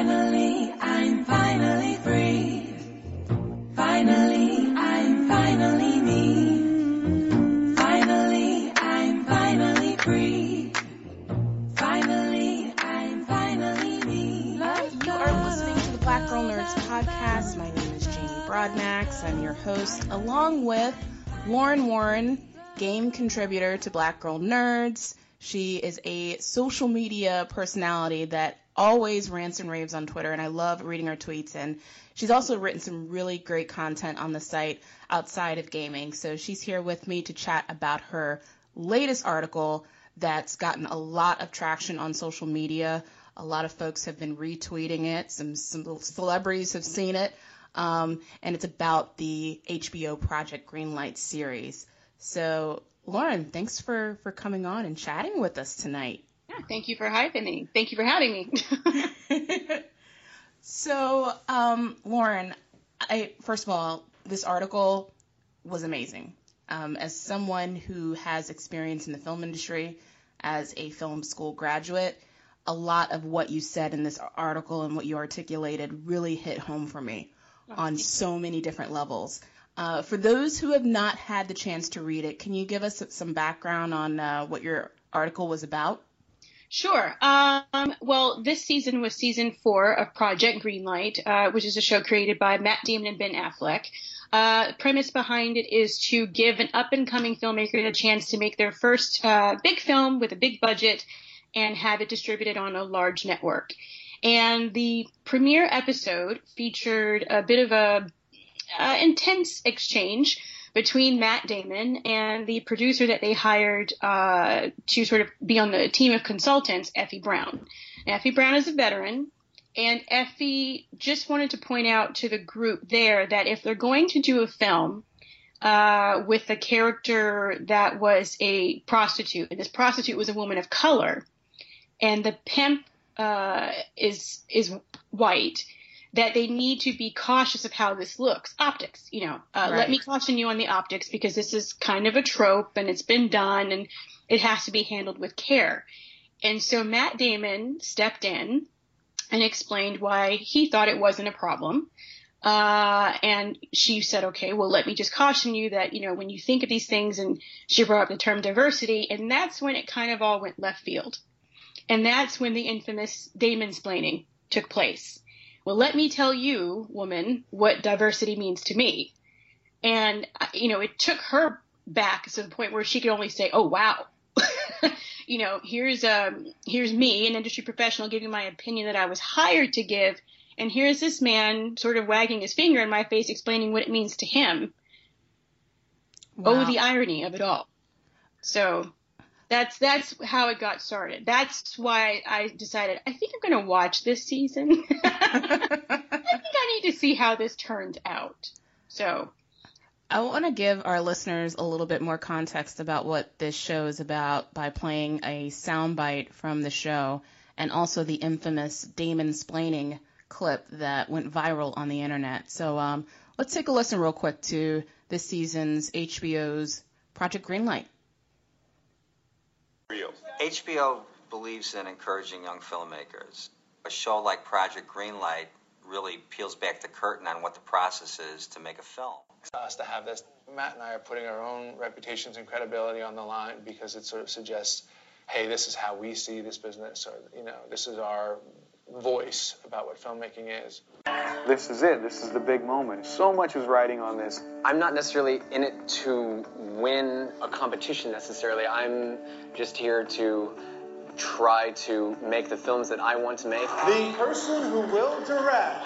Finally, I'm finally free. Finally, I'm finally me. Finally, I'm finally free. Finally, I'm finally me. You are listening to the Black Girl Nerds podcast. My name is Jamie Broadnax. I'm your host, along with Lauren Warren, game contributor to Black Girl Nerds. She is a social media personality that always rants and raves on Twitter, and I love reading her tweets. And she's also written some really great content on the site outside of gaming. So she's here with me to chat about her latest article that's gotten a lot of traction on social media. A lot of folks have been retweeting it. Some some celebrities have seen it, um, and it's about the HBO Project Greenlight series. So Lauren, thanks for for coming on and chatting with us tonight. Thank you for me. Thank you for having me. so, um, Lauren, I first of all, this article was amazing. Um, as someone who has experience in the film industry, as a film school graduate, a lot of what you said in this article and what you articulated really hit home for me on so many different levels. Uh, for those who have not had the chance to read it, can you give us some background on uh, what your article was about? Sure. Um, well, this season was season four of Project Greenlight, uh, which is a show created by Matt Damon and Ben Affleck. Uh, premise behind it is to give an up and coming filmmaker a chance to make their first uh, big film with a big budget and have it distributed on a large network. And the premiere episode featured a bit of a uh, intense exchange between Matt Damon and the producer that they hired uh, to sort of be on the team of consultants, Effie Brown. Effie Brown is a veteran, and Effie just wanted to point out to the group there that if they're going to do a film uh, with a character that was a prostitute, and this prostitute was a woman of color, and the pimp uh, is is white, that they need to be cautious of how this looks. Optics, you know, uh, right. let me caution you on the optics because this is kind of a trope and it's been done and it has to be handled with care. And so Matt Damon stepped in and explained why he thought it wasn't a problem. Uh, and she said, okay, well, let me just caution you that, you know, when you think of these things and she brought up the term diversity and that's when it kind of all went left field. And that's when the infamous Damon splaining took place well, let me tell you, woman, what diversity means to me. And, you know, it took her back to the point where she could only say, oh, wow. you know, here's, um, here's me, an industry professional, giving my opinion that I was hired to give. And here's this man sort of wagging his finger in my face, explaining what it means to him. Oh, wow. Oh, the irony of it all. So that's that's how it got started. That's why I decided I think I'm going to watch this season. I think I need to see how this turns out. So I want to give our listeners a little bit more context about what this show is about by playing a soundbite from the show and also the infamous Damon splaining clip that went viral on the internet. So um, let's take a listen real quick to this season's HBO's Project Greenlight. HBO believes in encouraging young filmmakers. A show like Project Greenlight really peels back the curtain on what the process is to make a film. Us to have this, Matt and I are putting our own reputations and credibility on the line because it sort of suggests, hey, this is how we see this business, or you know, this is our voice about what filmmaking is. This is it. This is the big moment. So much is riding on this. I'm not necessarily in it to win a competition necessarily. I'm just here to try to make the films that I want to make. The person who will direct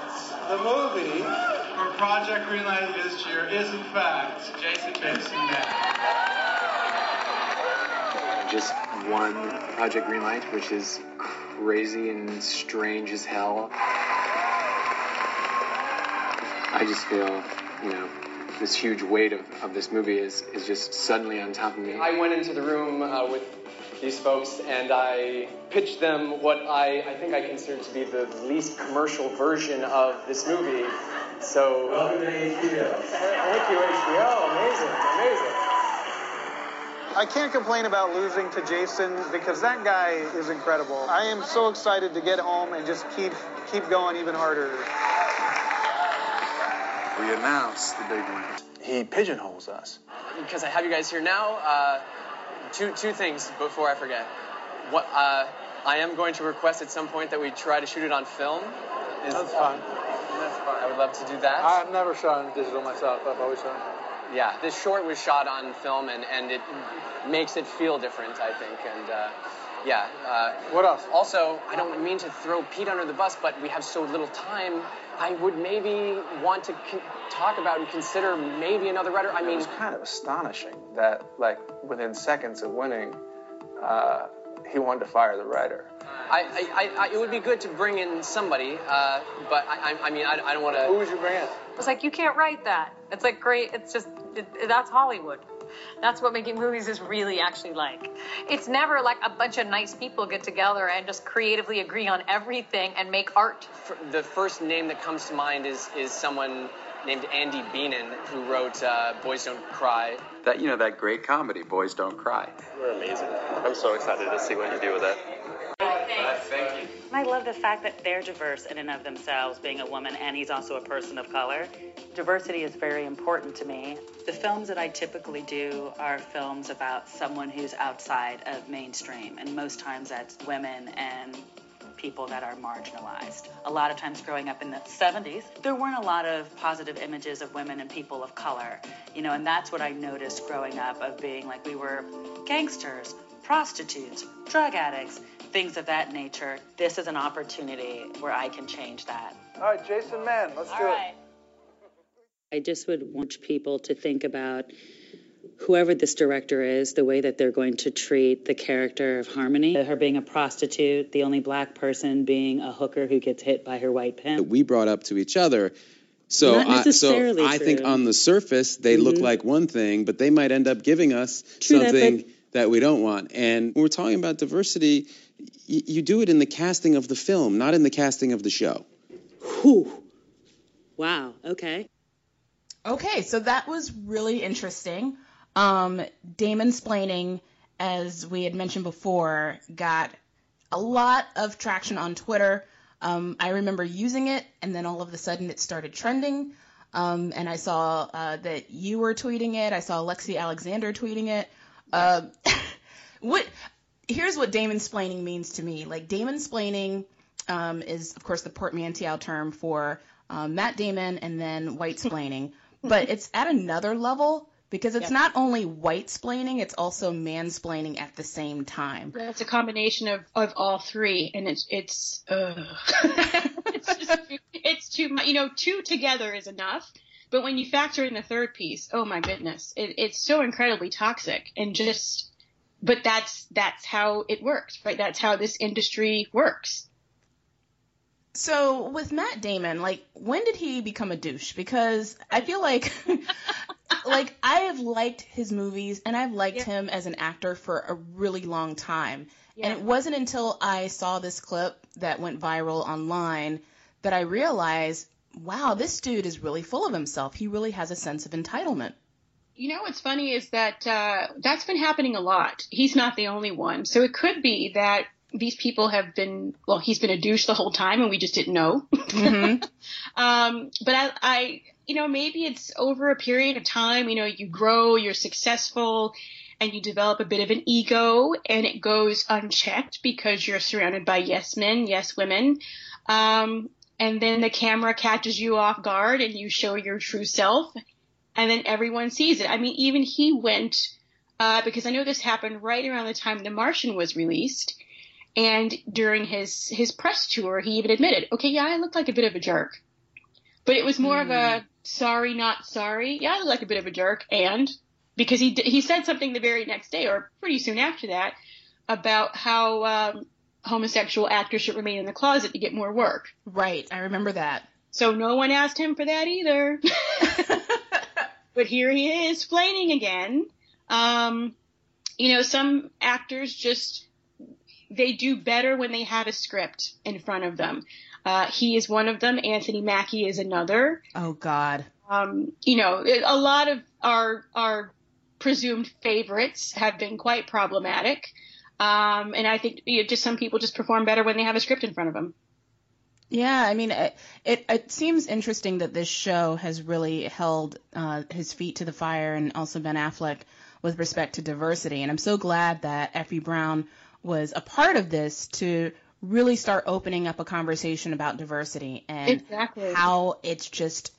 the movie for Project Greenlight this year is, in fact, Jason Benson I just won Project Greenlight, which is crazy and strange as hell. I just feel, you know, this huge weight of, of this movie is, is just suddenly on top of me. I went into the room uh, with these folks and I pitched them what I, I think I consider to be the least commercial version of this movie. So, welcome to HBO. Thank you, HBO. Amazing, amazing. I can't complain about losing to Jason because that guy is incredible. I am so excited to get home and just keep keep going even harder. We announce the big winner. He pigeonholes us. Because I have you guys here now, uh, two two things before I forget. What uh, I am going to request at some point that we try to shoot it on film. Is, That's fine. That's fine. I would love to do that. I've never shot on digital myself. I've always shot. Yeah, this short was shot on film, and, and it makes it feel different, I think. And uh, yeah. Uh, What else? Also, I don't mean to throw Pete under the bus, but we have so little time. I would maybe want to con- talk about and consider maybe another writer. I It mean, was kind of astonishing that, like, within seconds of winning, uh, he wanted to fire the writer. I, I, I, I, it would be good to bring in somebody, uh, but I, I, I mean, I, I don't want to. Who would you bring in? It's like you can't write that. It's like great. It's just it, that's Hollywood. That's what making movies is really actually like. It's never like a bunch of nice people get together and just creatively agree on everything and make art. The first name that comes to mind is is someone named Andy Bienen, who wrote uh, Boys Don't Cry. That you know that great comedy, Boys Don't Cry. We're amazing. I'm so excited to see what you do with it. Thank you. I love the fact that they're diverse in and of themselves, being a woman, and he's also a person of color. Diversity is very important to me. The films that I typically do are films about someone who's outside of mainstream, and most times that's women and people that are marginalized. A lot of times growing up in the 70s, there weren't a lot of positive images of women and people of color, you know, and that's what I noticed growing up of being like we were gangsters, prostitutes, drug addicts, things of that nature. This is an opportunity where I can change that. All right, Jason Mann, let's do it. I just would want people to think about whoever this director is, the way that they're going to treat the character of Harmony, her being a prostitute, the only black person being a hooker who gets hit by her white that pimp. we brought up to each other. So, Not I, so necessarily I think. Mm-hmm. on the surface they look like one thing, but they might end up giving us True that, something that, we don't want. And when we're talking about diversity, y- you do it in the casting of the film, not in the casting of the show. Whew. Wow, okay. Okay, so that was really interesting. Um, Damon splaining, as we had mentioned before, got a lot of traction on Twitter. Um, I remember using it, and then all of a sudden it started trending. Um, and I saw uh, that you were tweeting it. I saw Lexi Alexander tweeting it. Uh, what? Here's what Damon splaining means to me. Like Damon splaining um, is, of course, the portmanteau term for um, Matt Damon and then white splaining, but it's at another level because it's Yep. not only white splaining, it's also mansplaining at the same time. It's a combination of, of all three, and it's it's uh, it's just it's too much. You know, two together is enough, but when you factor in the third piece, oh my goodness, it, it's so incredibly toxic and just. But that's that's how it works, right? That's how this industry works. So with Matt Damon, like when did he become a douche? Because I feel like like I have liked his movies and I've liked him as an actor for a really long time. And it wasn't until I saw this clip that went viral online that I realized, wow, this dude is really full of himself. He really has a sense of entitlement. You know what's funny is that uh, that's been happening a lot. He's not the only one. So it could be that these people have been, well, he's been a douche the whole time and we just didn't know. um, but I, I, you know, maybe it's over a period of time, you know, you grow, you're successful, and you develop a bit of an ego and it goes unchecked because you're surrounded by yes men, yes women. Um, and then the camera catches you off guard and you show your true self and then everyone sees it. I mean, even he went, uh, because I know this happened right around the time The Martian was released. And during his, his press tour, he even admitted, okay, yeah, I looked like a bit of a jerk. But it was more of a sorry, not sorry. Yeah, I look like a bit of a jerk. And because he, he said something the very next day or pretty soon after that about how, um, homosexual actors should remain in the closet to get more work. Right. I remember that. So no one asked him for that either. but here he is flaining again. Um, you know, some actors just they do better when they have a script in front of them. Uh, he is one of them. Anthony Mackie is another. Oh God. Um, you know, a lot of our our presumed favorites have been quite problematic. Um, and I think you know, just some people just perform better when they have a script in front of them. Yeah, I mean, it, it, it seems interesting that this show has really held uh, his feet to the fire and also Ben Affleck with respect to diversity. And I'm so glad that Effie Brown was a part of this to really start opening up a conversation about diversity and Exactly. how it's just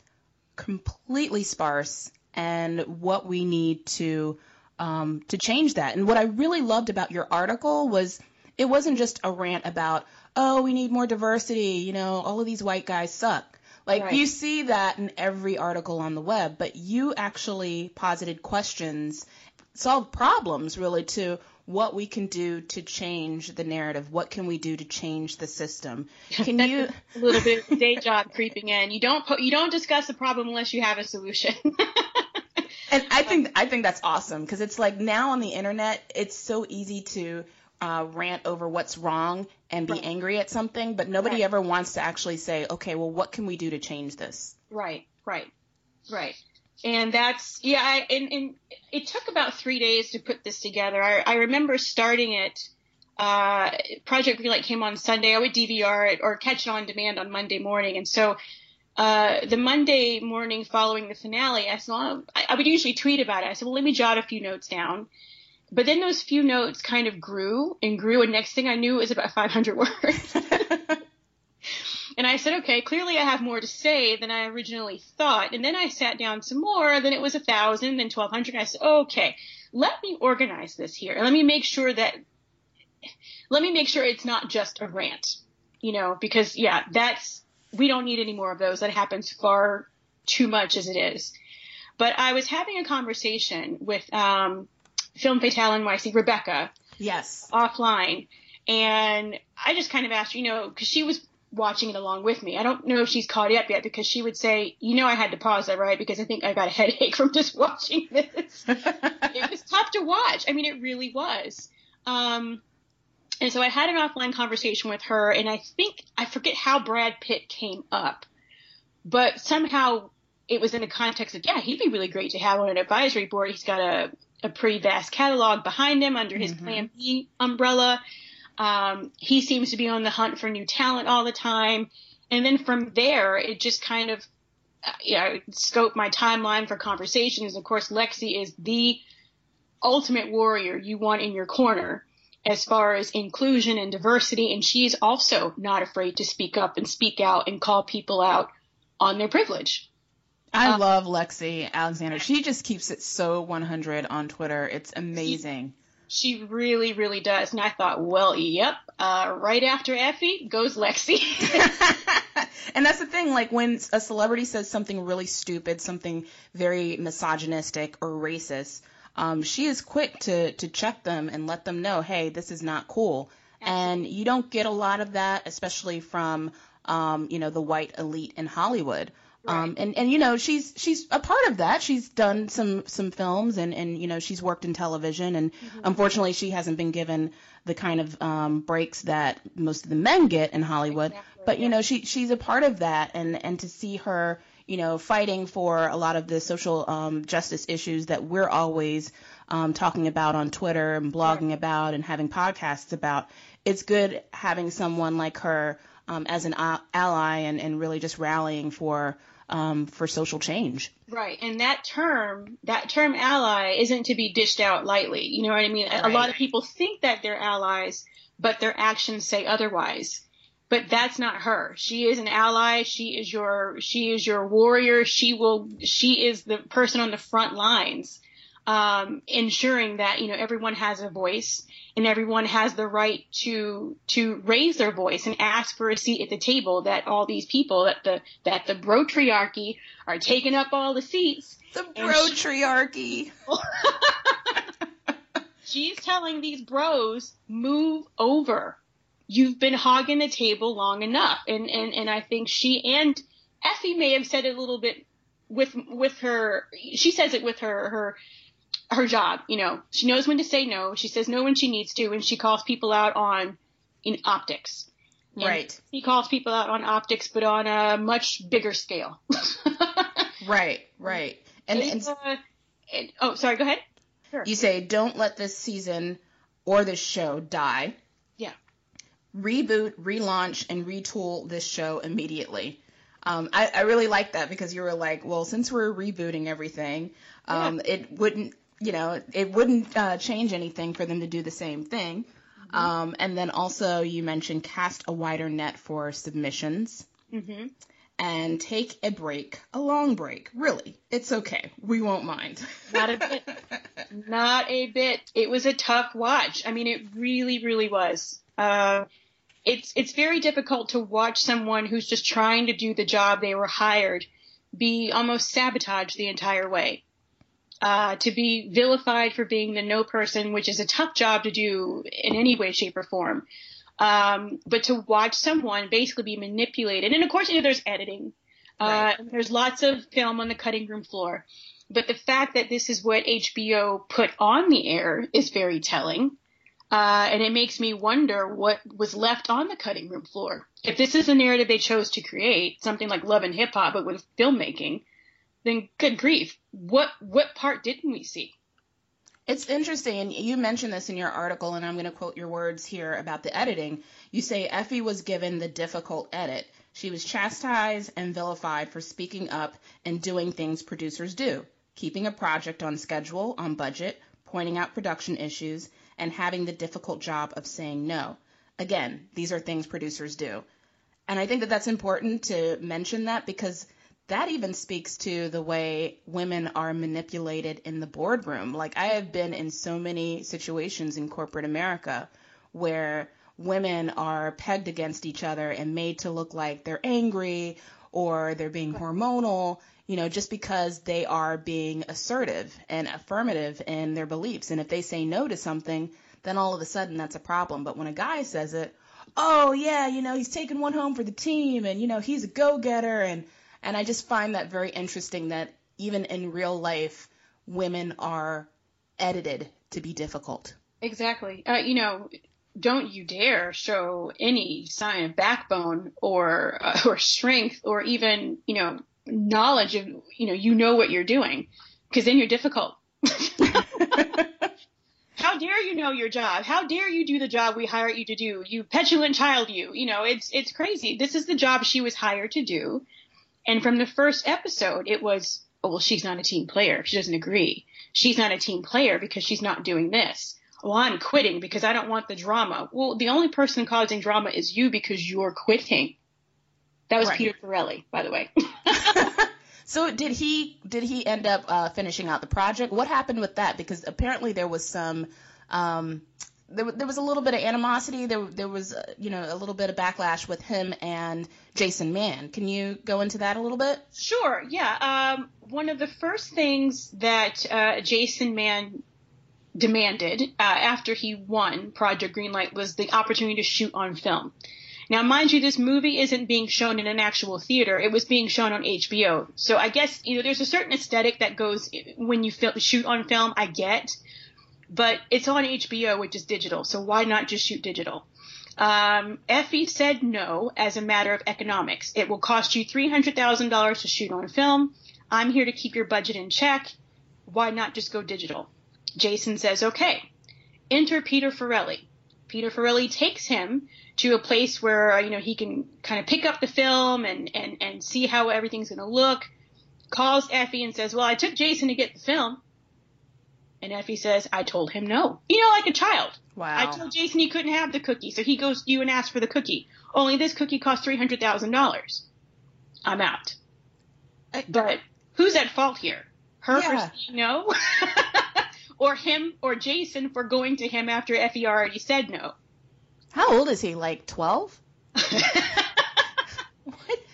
completely sparse and what we need to um, to change that. And what I really loved about your article was it wasn't just a rant about oh we need more diversity, you know, all of these white guys suck. Like Right. you see that in every article on the web, but you actually posited questions, solved problems really to what we can do to change the narrative. What can we do to change the system? Can you a little bit of day job creeping in. You don't po- you don't discuss the problem unless you have a solution. And I think I think that's awesome because it's like now on the internet, it's so easy to uh, rant over what's wrong and be angry at something, but nobody Right. ever wants to actually say, okay, well, what can we do to change this? Right, right, right. And that's yeah. I, and, and it took about three days to put this together. I, I remember starting it. Uh, Project Greenlight came on Sunday. I would DVR it or catch it on demand on Monday morning. And so uh, the Monday morning following the finale, I saw I, I would usually tweet about it. I said, well, let me jot a few notes down. But then those few notes kind of grew and grew, and next thing I knew, it was about 500 words. And I said, okay, clearly I have more to say than I originally thought. And then I sat down some more, then it was a thousand, then 1200. I said, okay, let me organize this here. Let me make sure that, let me make sure it's not just a rant, you know, because yeah, that's, we don't need any more of those. That happens far too much as it is. But I was having a conversation with, um, Film Fatale NYC, Rebecca, Yes. offline. And I just kind of asked, you know, because she was watching it along with me. I don't know if she's caught up yet because she would say, you know, I had to pause that, right? Because I think I got a headache from just watching this. it was tough to watch. I mean, it really was. Um, and so I had an offline conversation with her, and I think, I forget how Brad Pitt came up, but somehow it was in the context of, yeah, he'd be really great to have on an advisory board. He's got a, a pretty vast catalog behind him under his Plan B umbrella. Um, he seems to be on the hunt for new talent all the time. And then from there, it just kind of, uh, you know, scope my timeline for conversations. Of course, Lexi is the ultimate warrior you want in your corner as far as inclusion and diversity. And she's also not afraid to speak up and speak out and call people out on their privilege. I love Lexi Alexander. She just keeps it so 100 on Twitter. It's amazing. She really, really does. And I thought, well, yep, uh, right after Effie goes Lexi. And that's the thing, like when a celebrity says something really stupid, something very misogynistic or racist, um, she is quick to, to check them and let them know, hey, this is not cool. And you don't get a lot of that, especially from, um, you know, the white elite in Hollywood. Um, and, and, you know, she's, she's a part of that. She's done some, some films and, and, you know, she's worked in television and unfortunately she hasn't been given the kind of, um, breaks that most of the men get in Hollywood. But, you know, she, she's a part of that and, and to see her, you know, fighting for a lot of the social, um, justice issues that we're always, um, talking about on Twitter and blogging about and having podcasts about, it's good having someone like her, um, as an ally and, and really just rallying for, um, for social change. Right, and that term, that term ally, isn't to be dished out lightly. You know what I mean? A- A lot of people think that they're allies, but their actions say otherwise. But that's not her. She is an ally. She is your, she is your warrior. She will, she is the person on the front lines, um, ensuring that you know everyone has a voice and everyone has the right to to raise their voice and ask for a seat at the table. That all these people, that the that the brotriarchy are taking up all the seats. The brotriarchy. She's telling these bros, move over. You've been hogging the table long enough. And, and, and I think she and Effie may have said it a little bit with, with her, she says it with her, her, her job, you know, she knows when to say no. She says no when she needs to, and she calls people out on in optics. And Right. He calls people out on optics, but on a much bigger scale. Right, right. And, and uh, it- oh, sorry, go ahead. You say, don't let this season or this show die. Yeah. Reboot, relaunch, and retool this show immediately. Um, I, I really like that because you were like, well, since we're rebooting everything, um, it wouldn't, you know, it wouldn't uh, change anything for them to do the same thing. Um, and then also you mentioned cast a wider net for submissions Mm-hmm. and take a break, a long break. Really, it's okay. We won't mind. Not a bit. Not a bit. It was a tough watch. I mean, it really, really was. Uh, it's it's very difficult to watch someone who's just trying to do the job they were hired be almost sabotaged the entire way. Uh, to be vilified for being the no person, which is a tough job to do in any way, shape, or form. Um, but to watch someone basically be manipulated, and of course, you know, there's editing. Uh, there's lots of film on the cutting room floor. But the fact that this is what HBO put on the air is very telling. Uh, and it makes me wonder what was left on the cutting room floor. If this is the narrative they chose to create, something like Love and Hip Hop, but with filmmaking, then good grief, what what part didn't we see? It's interesting, and you mentioned this in your article, and I'm going to quote your words here about the editing. You say Effie was given the difficult edit. She was chastised and vilified for speaking up and doing things producers do, keeping a project on schedule, on budget, pointing out production issues, and having the difficult job of saying no. Again, these are things producers do. And I think that that's important to mention that because that even speaks to the way women are manipulated in the boardroom. Like I have been in so many situations in corporate America where women are pegged against each other and made to look like they're angry or they're being hormonal, you know, just because they are being assertive and affirmative in their beliefs. And if they say no to something, then all of a sudden that's a problem. But when a guy says it, oh yeah, you know, he's taking one home for the team and you know, he's a go-getter and and I just find that very interesting that even in real life women are edited to be difficult. Exactly. Uh, you know, don't you dare show any sign of backbone or uh, or strength or even you know knowledge of you know you know what you're doing because then you're difficult. How dare you know your job? How dare you do the job we hired you to do? You petulant child, you. You know, it's it's crazy. This is the job she was hired to do. And from the first episode, it was, oh, well, she's not a team player. She doesn't agree. She's not a team player because she's not doing this. Well, I'm quitting because I don't want the drama. Well, the only person causing drama is you because you're quitting. That was Right. Peter Farrelly, by the way. So did he did he end up uh, finishing out the project? What happened with that? Because apparently there was some um, there, there was a little bit of animosity. There there was uh, you know a little bit of backlash with him and Jason Mann. Can you go into that a little bit? Sure, yeah. Um, one of the first things that uh, Jason Mann demanded uh, after he won Project Greenlight was the opportunity to shoot on film. Now, mind you, this movie isn't being shown in an actual theater. It was being shown on HBO. So I guess, you know, there's a certain aesthetic that goes when you fil- shoot on film, I get. But it's on HBO, which is digital. So why not just shoot digital? Um, Effie said no as a matter of economics. It will cost you $300,000 to shoot on film. I'm here to keep your budget in check. Why not just go digital? Jason says okay. Enter Peter Farrelly. Peter Farrelly takes him to a place where you know he can kind of pick up the film and and and see how everything's going to look. Calls Effie and says, "Well, I took Jason to get the film." And Effie says, "I told him no." You know, like a child. Wow. I told Jason he couldn't have the cookie, so he goes to you and asks for the cookie. Only this cookie costs three hundred thousand dollars. I'm out. But who's at fault here? Her Yeah. for saying no, or him or Jason for going to him after Effie already said no? How old is he? Like 12?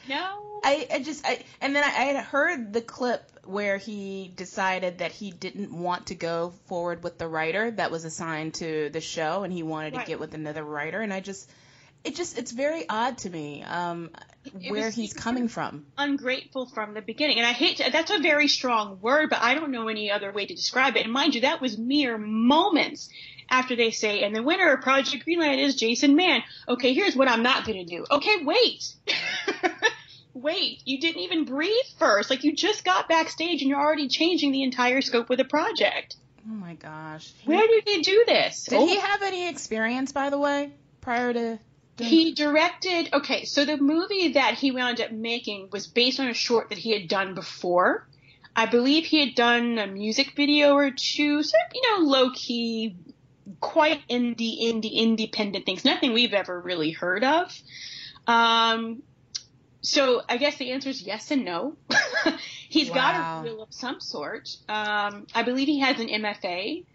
No. I, I just I and then I, I had heard the clip where he decided that he didn't want to go forward with the writer that was assigned to the show and he wanted Right. to get with another writer and I just it just it's very odd to me um It where was- he's coming from. ungrateful from the beginning. And I hate to, that's a very strong word, but I don't know any other way to describe it. And mind you, that was mere moments after they say, and the winner of Project Greenlight is Jason Mann. Okay, here's what I'm not going to do. Okay, wait. wait, you didn't even breathe first. Like you just got backstage and you're already changing the entire scope of the project. Oh my gosh. Where did he do this? Did Oh. he have any experience, by the way, prior to? doing- He directed. Okay, so the movie that he wound up making was based on a short that he had done before. I believe he had done a music video or two, sort of, you know, low key, quite indie, indie, independent things. Nothing we've ever really heard of. Um, so I guess the answer is yes and no. He's Wow. got a reel of some sort. Um, I believe he has an MFA.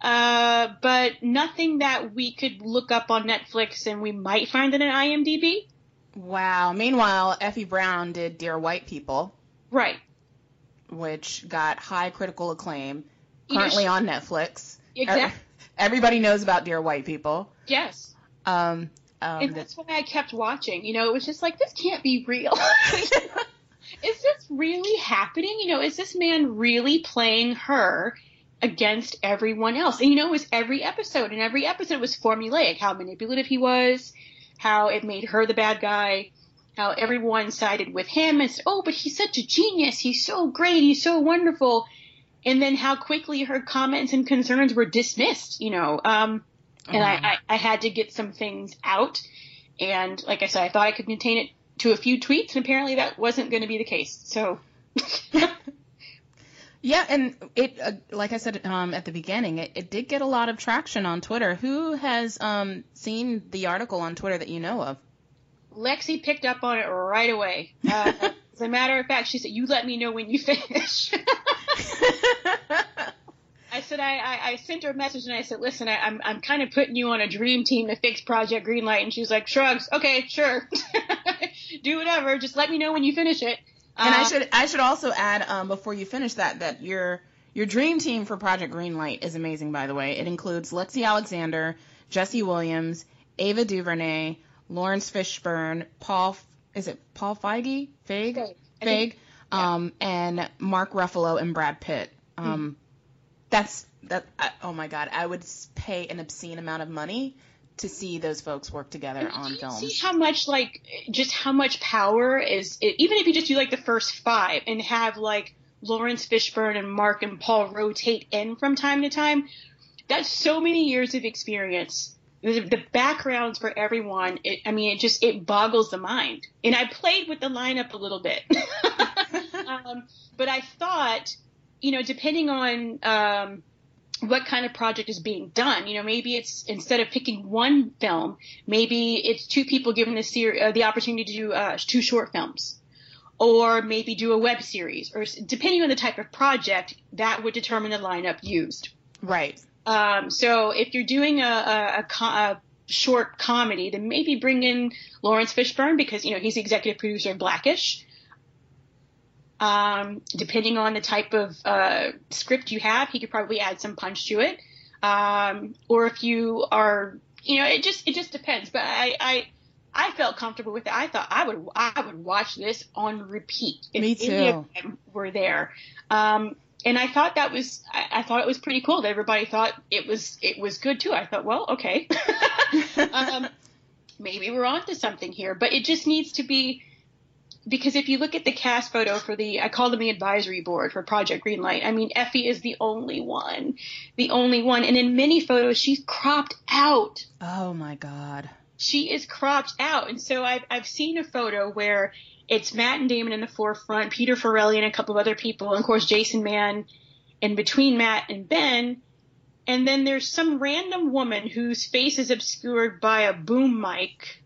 Uh, but nothing that we could look up on Netflix and we might find it in IMDb. Wow. Meanwhile, Effie Brown did Dear White People, Right. which got high critical acclaim. You know, Currently she- on Netflix. Exact- Everybody knows about Dear White People. Yes. Um, um, and that's why I kept watching. You know, it was just like, this can't be real. is this really happening? You know, is this man really playing her against everyone else? And you know, it was every episode, and every episode was formulaic how manipulative he was, how it made her the bad guy, how everyone sided with him and said, oh, but he's such a genius. He's so great. He's so wonderful. And then how quickly her comments and concerns were dismissed, you know. Um, and I, I, I had to get some things out. And like I said, I thought I could contain it to a few tweets, and apparently that wasn't going to be the case. So Yeah, and it, uh, like I said um, at the beginning, it, it did get a lot of traction on Twitter. Who has um, seen the article on Twitter that you know of? Lexi picked up on it right away. Uh, as a matter of fact, she said, "You let me know when you finish." I said I, I, I sent her a message and I said, "Listen, I, I'm I'm kind of putting you on a dream team to fix Project Greenlight," and she was like, "Shrugs, okay, sure, do whatever. Just let me know when you finish it." And I Uh, should I should also add um, before you finish that that your your dream team for Project Greenlight is amazing. By the way, it includes Lexi Alexander, Jesse Williams, Ava DuVernay, Laurence Fishburne, Paul is it Paul Feige Feig I Feig, think- um, and Mark Ruffalo and Brad Pitt. Um, That's that. I, oh my God, I would pay an obscene amount of money to see those folks work together on film. see how much like just how much power is even if you just do like the first five and have like Laurence Fishburne and Mark and Paul rotate in from time to time. That's so many years of experience. The, the backgrounds for everyone. It, I mean, it just it boggles the mind. And I played with the lineup a little bit, um, but I thought, you know, depending on um, what kind of project is being done. You know, maybe it's instead of picking one film, maybe it's two people given the ser- uh, the opportunity to do uh, two short films, or maybe do a web series, or depending on the type of project, that would determine the lineup used. Right. Um, so if you're doing a, a, a, co- a short comedy, then maybe bring in Laurence Fishburne because you know he's the executive producer of Blackish. Um, depending on the type of uh, script you have, he could probably add some punch to it. Um, or if you are, you know, it just it just depends. But I I, I felt comfortable with it. I thought I would I would watch this on repeat if Me any of them were there. Um, and I thought that was I, I thought it was pretty cool that everybody thought it was it was good too. I thought, well, okay, um, maybe we're on to something here. But it just needs to be because if you look at the cast photo for the I call them the advisory board for Project Greenlight. I mean, Effie is the only one, the only one, and in many photos she's cropped out Oh my God. she is cropped out. And so I've, I've seen a photo where it's Matt and Damon in the forefront, Peter Farrelly and a couple of other people, and of course Jason Mann in between Matt and Ben. And then there's some random woman whose face is obscured by a boom mic.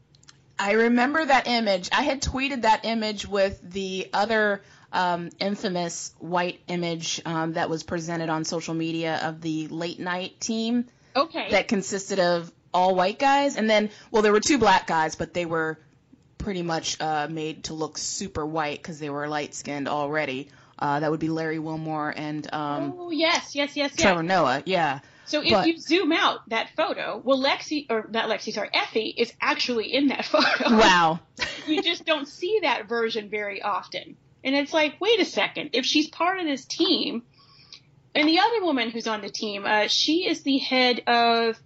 I remember that image. I had tweeted that image with the other um, infamous white image um, that was presented on social media of the late night team Okay. that consisted of all white guys. And then, well, there were two black guys, but they were pretty much uh, made to look super white because they were light skinned already. Uh, that would be Larry Wilmore and um, oh yes, yes, yes, yes. Trevor Noah. Yeah. So if But- you zoom out that photo, well, Lexi or not Lexi, sorry, Effie is actually in that photo. Wow. you just don't see that version very often. And it's like, wait a second, if she's part of this team, and the other woman who's on the team, uh, she is the head of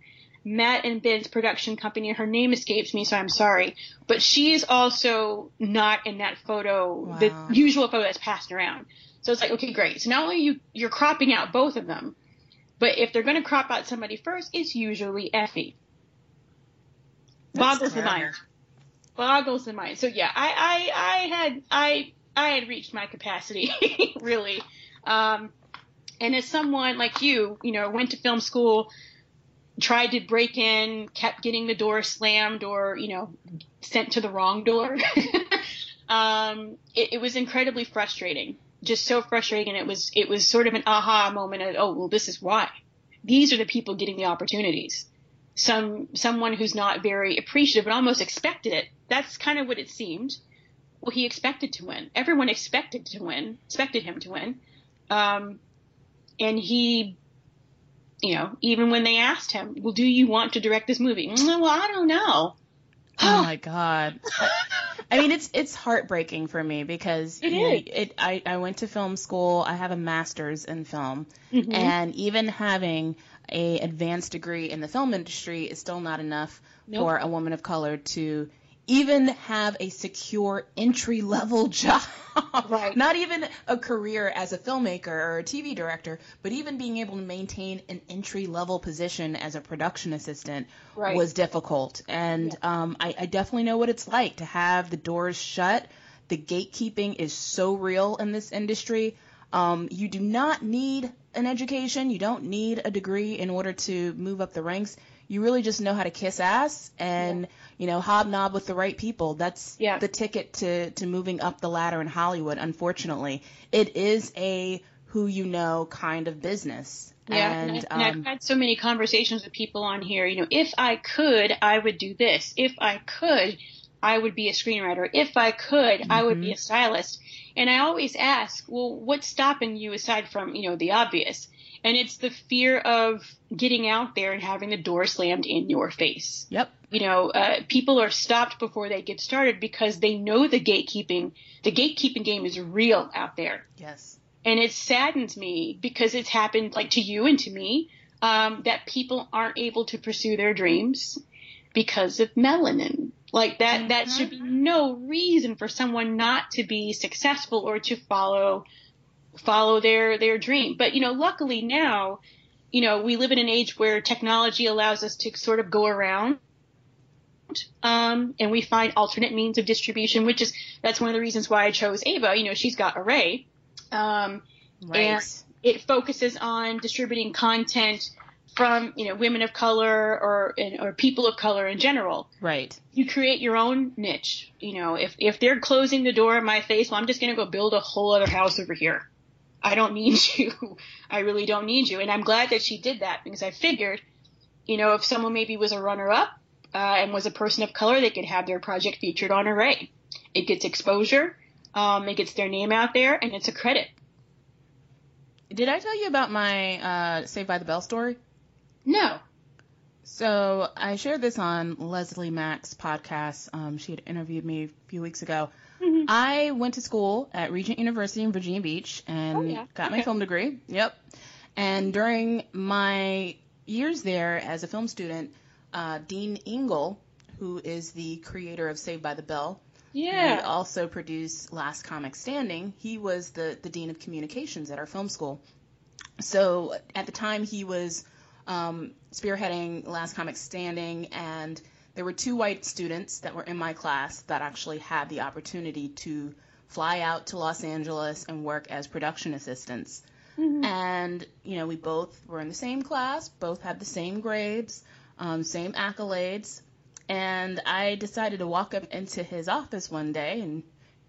Matt and Ben's production company. Her name escapes me, so I'm sorry. But she is also not in that photo, Wow. the usual photo that's passed around. So it's like, okay, great. So not only you you're cropping out both of them, But if they're going to crop out somebody first, it's usually Effie. Boggles the mind. Boggles the mind. So yeah, I, I, I had, I, I had reached my capacity, really. Um, and as someone like you, you know, went to film school, tried to break in, kept getting the door slammed or, you know, sent to the wrong door. um, it, it was incredibly frustrating. Just so frustrating. And it was, it was sort of an aha moment of, oh, well, this is why. These are the people getting the opportunities. Some, someone who's not very appreciative but almost expected it. That's kind of what it seemed. Well, he expected to win. Everyone expected to win, expected him to win. Um, and he you know, even when they asked him, well, do you want to direct this movie? Well, I don't know. Oh my god. I mean, it's it's heartbreaking for me because It you know, it. I I went to film school. I have a master's in film, Mhm. and even having a advanced degree in the film industry is still not enough Nope. for a woman of color to even have a secure entry level job. Right. Not even a career as a filmmaker or a TV director, but even being able to maintain an entry level position as a production assistant Right. was difficult. And um, I, I definitely know what it's like to have the doors shut. The gatekeeping is so real in this industry. Um, you do not need an education. You don't need a degree in order to move up the ranks. You really just know how to kiss ass and, you know, hobnob with the right people. That's the ticket to, to moving up the ladder in Hollywood, unfortunately. It is a who you know kind of business. Yeah, And, and, I, and um, I've had so many conversations with people on here. You know, if I could, I would do this. If I could, I would be a screenwriter. If I could, I would be a stylist. And I always ask, well, what's stopping you aside from you know the obvious? And it's the fear of getting out there and having the door slammed in your face. Yep. You know, uh, people are stopped before they get started because they know the gatekeeping. The gatekeeping game is real out there. Yes. And it saddens me because it's happened like to you and to me um, that people aren't able to pursue their dreams because of melanin. Like that, that should be no reason for someone not to be successful or to follow follow their their dream. But you know, luckily now, you know, we live in an age where technology allows us to sort of go around um, and we find alternate means of distribution, which is that's one of the reasons why I chose Ava. You know, she's got Array, um, Right. and it focuses on distributing content from you know women of color or or people of color in general. Right. You create your own niche. You know, if if they're closing the door in my face, well, I'm just gonna go build a whole other house over here. I don't need you. I really don't need you. And I'm glad that she did that because I figured, you know, if someone maybe was a runner up uh, and was a person of color, they could have their project featured on Array. It gets exposure, um, it gets their name out there, and it's a credit. Did I tell you about my uh, Saved by the Bell story? No. So I shared this on Leslie Mack's podcast. Um, she had interviewed me a few weeks ago. I went to school at Regent University in Virginia Beach and Oh, yeah. got my film degree. Yep. And during my years there as a film student, uh, Dean Engel, who is the creator of Saved by the Bell, Yeah. he also produced Last Comic Standing. He was the, the dean of communications at our film school. So at the time, he was um, spearheading Last Comic Standing, and there were two white students that were in my class that actually had the opportunity to fly out to Los Angeles and work as production assistants. And, you know, we both were in the same class, both had the same grades, um, same accolades. And I decided to walk up into his office one day and,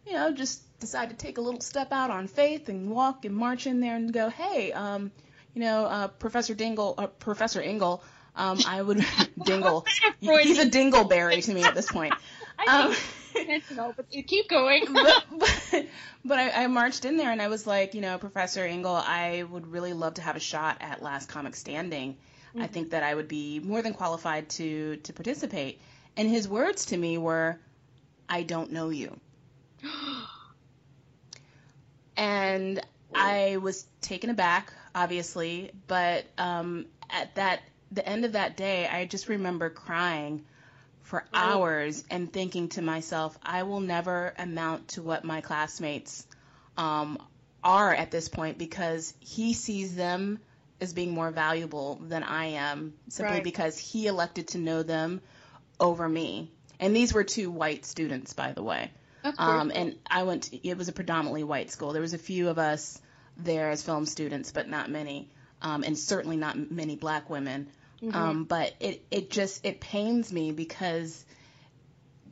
you know, just decide to take a little step out on faith and walk and march in there and go, hey, um, you know, uh, Professor Dingle, uh, Professor Ingle, um, I would Dingle. He's a dingleberry to me at this point. Um, no, but you keep going. but but, but I, I marched in there and I was like, you know, Professor Engel, I would really love to have a shot at Last Comic Standing. I think that I would be more than qualified to to participate. And his words to me were, I don't know you. And I was taken aback, obviously, but um, at that the end of that day, I just remember crying for hours and thinking to myself, I will never amount to what my classmates um, are at this point because he sees them as being more valuable than I am simply Right. because he elected to know them over me. And these were two white students, by the way. Um, and I went. To, it was a predominantly white school. There was a few of us there as film students, but not many, um, and certainly not many black women. Mhm. Um, but it it just it pains me because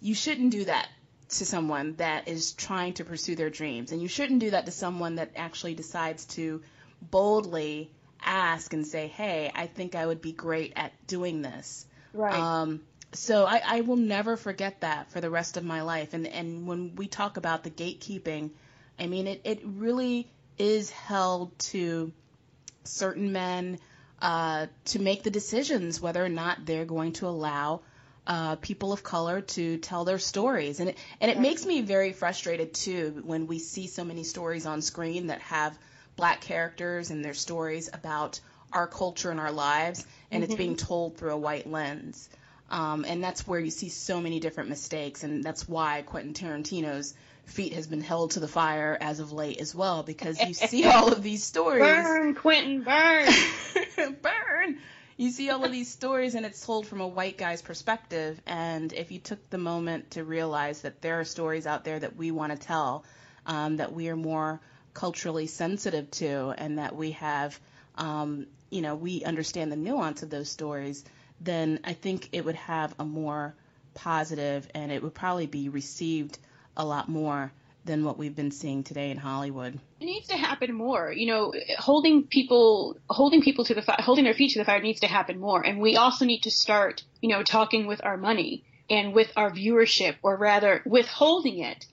you shouldn't do that to someone that is trying to pursue their dreams, and you shouldn't do that to someone that actually decides to boldly ask and say, "Hey, I think I would be great at doing this." Right. Um, so I, I will never forget that for the rest of my life. And and when we talk about the gatekeeping, I mean it, it really is held to certain men uh, to make the decisions whether or not they're going to allow uh, people of color to tell their stories. And it, and it makes me very frustrated too when we see so many stories on screen that have black characters and their stories about our culture and our lives, and it's Mhm. being told through a white lens. Um, and that's where you see so many different mistakes, and that's why Quentin Tarantino's feet has been held to the fire as of late as well, because you see all of these stories. Burn, Quentin, burn. burn. You see all of these stories, and it's told from a white guy's perspective. And if you took the moment to realize that there are stories out there that we want to tell, um, that we are more culturally sensitive to, and that we have, um, you know, we understand the nuance of those stories, then I think it would have a more positive, and it would probably be received a lot more than what we've been seeing today in Hollywood. It needs to happen more. You know, holding people, holding people to the fire, holding their feet to the fire needs to happen more. And we also need to start, you know, talking with our money and with our viewership, or rather, withholding it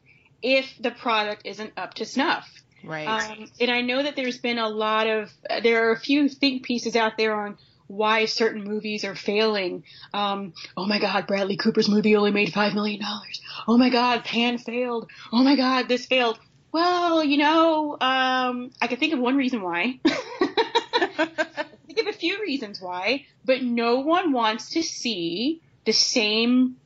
if the product isn't up to snuff. Right. Um, and I know that there's been a lot of, there are a few think pieces out there on why certain movies are failing. Um, oh my God, Bradley Cooper's movie only made $5 million. Oh my God, Pan failed. Oh my God, this failed. Well, you know, um, I can think of one reason why. think of a few reasons why, but no one wants to see the same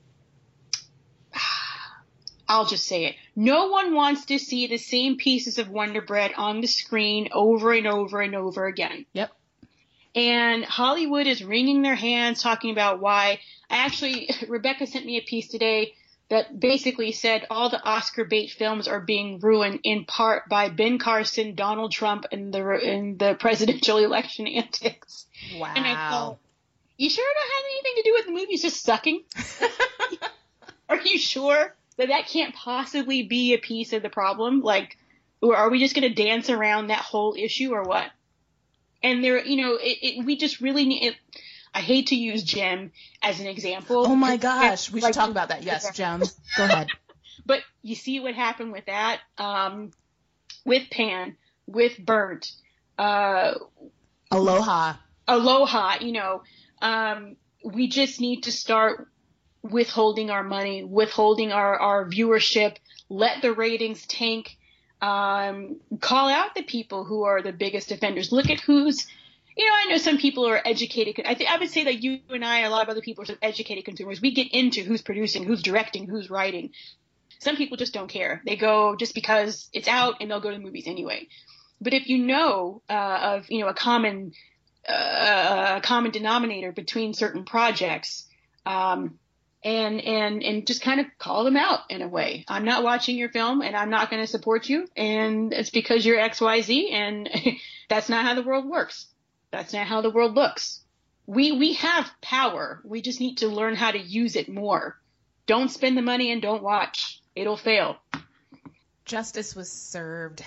I'll just say it. No one wants to see the same pieces of Wonder Bread on the screen over and over and over again. Yep. And Hollywood is wringing their hands talking about why. I actually, Rebecca sent me a piece today that basically said all the Oscar bait films are being ruined in part by Ben Carson, Donald Trump, and the and the presidential election antics. Wow. And I thought, you sure it don't have anything to do with the movies just sucking? are you sure that that can't possibly be a piece of the problem? Like, or are we just going to dance around that whole issue or what? And there, you know, it, it, we just really need. It, I hate to use Jem as an example. Oh my gosh, we should Like- talk about that. Yes, Jem, go ahead. But you see what happened with that, um, with Pan, with Burnt, uh, Aloha. Aloha, you know, um, we just need to start withholding our money, withholding our, our viewership, let the ratings tank, um, call out the people who are the biggest offenders. Look at who's, you know, I know some people are educated. I think I would say that you and I, and a lot of other people are sort of educated consumers. We get into who's producing, who's directing, who's writing. Some people just don't care. They go just because it's out and they'll go to the movies anyway. But if you know uh, of you know a common uh, a common denominator between certain projects, um, and and and just kind of call them out in a way. I'm not watching your film, and I'm not going to support you, and it's because you're X Y Z, and that's not how the world works. That's not how the world looks. We we have power. We just need to learn how to use it more. Don't spend the money and don't watch. It'll fail. Justice was served.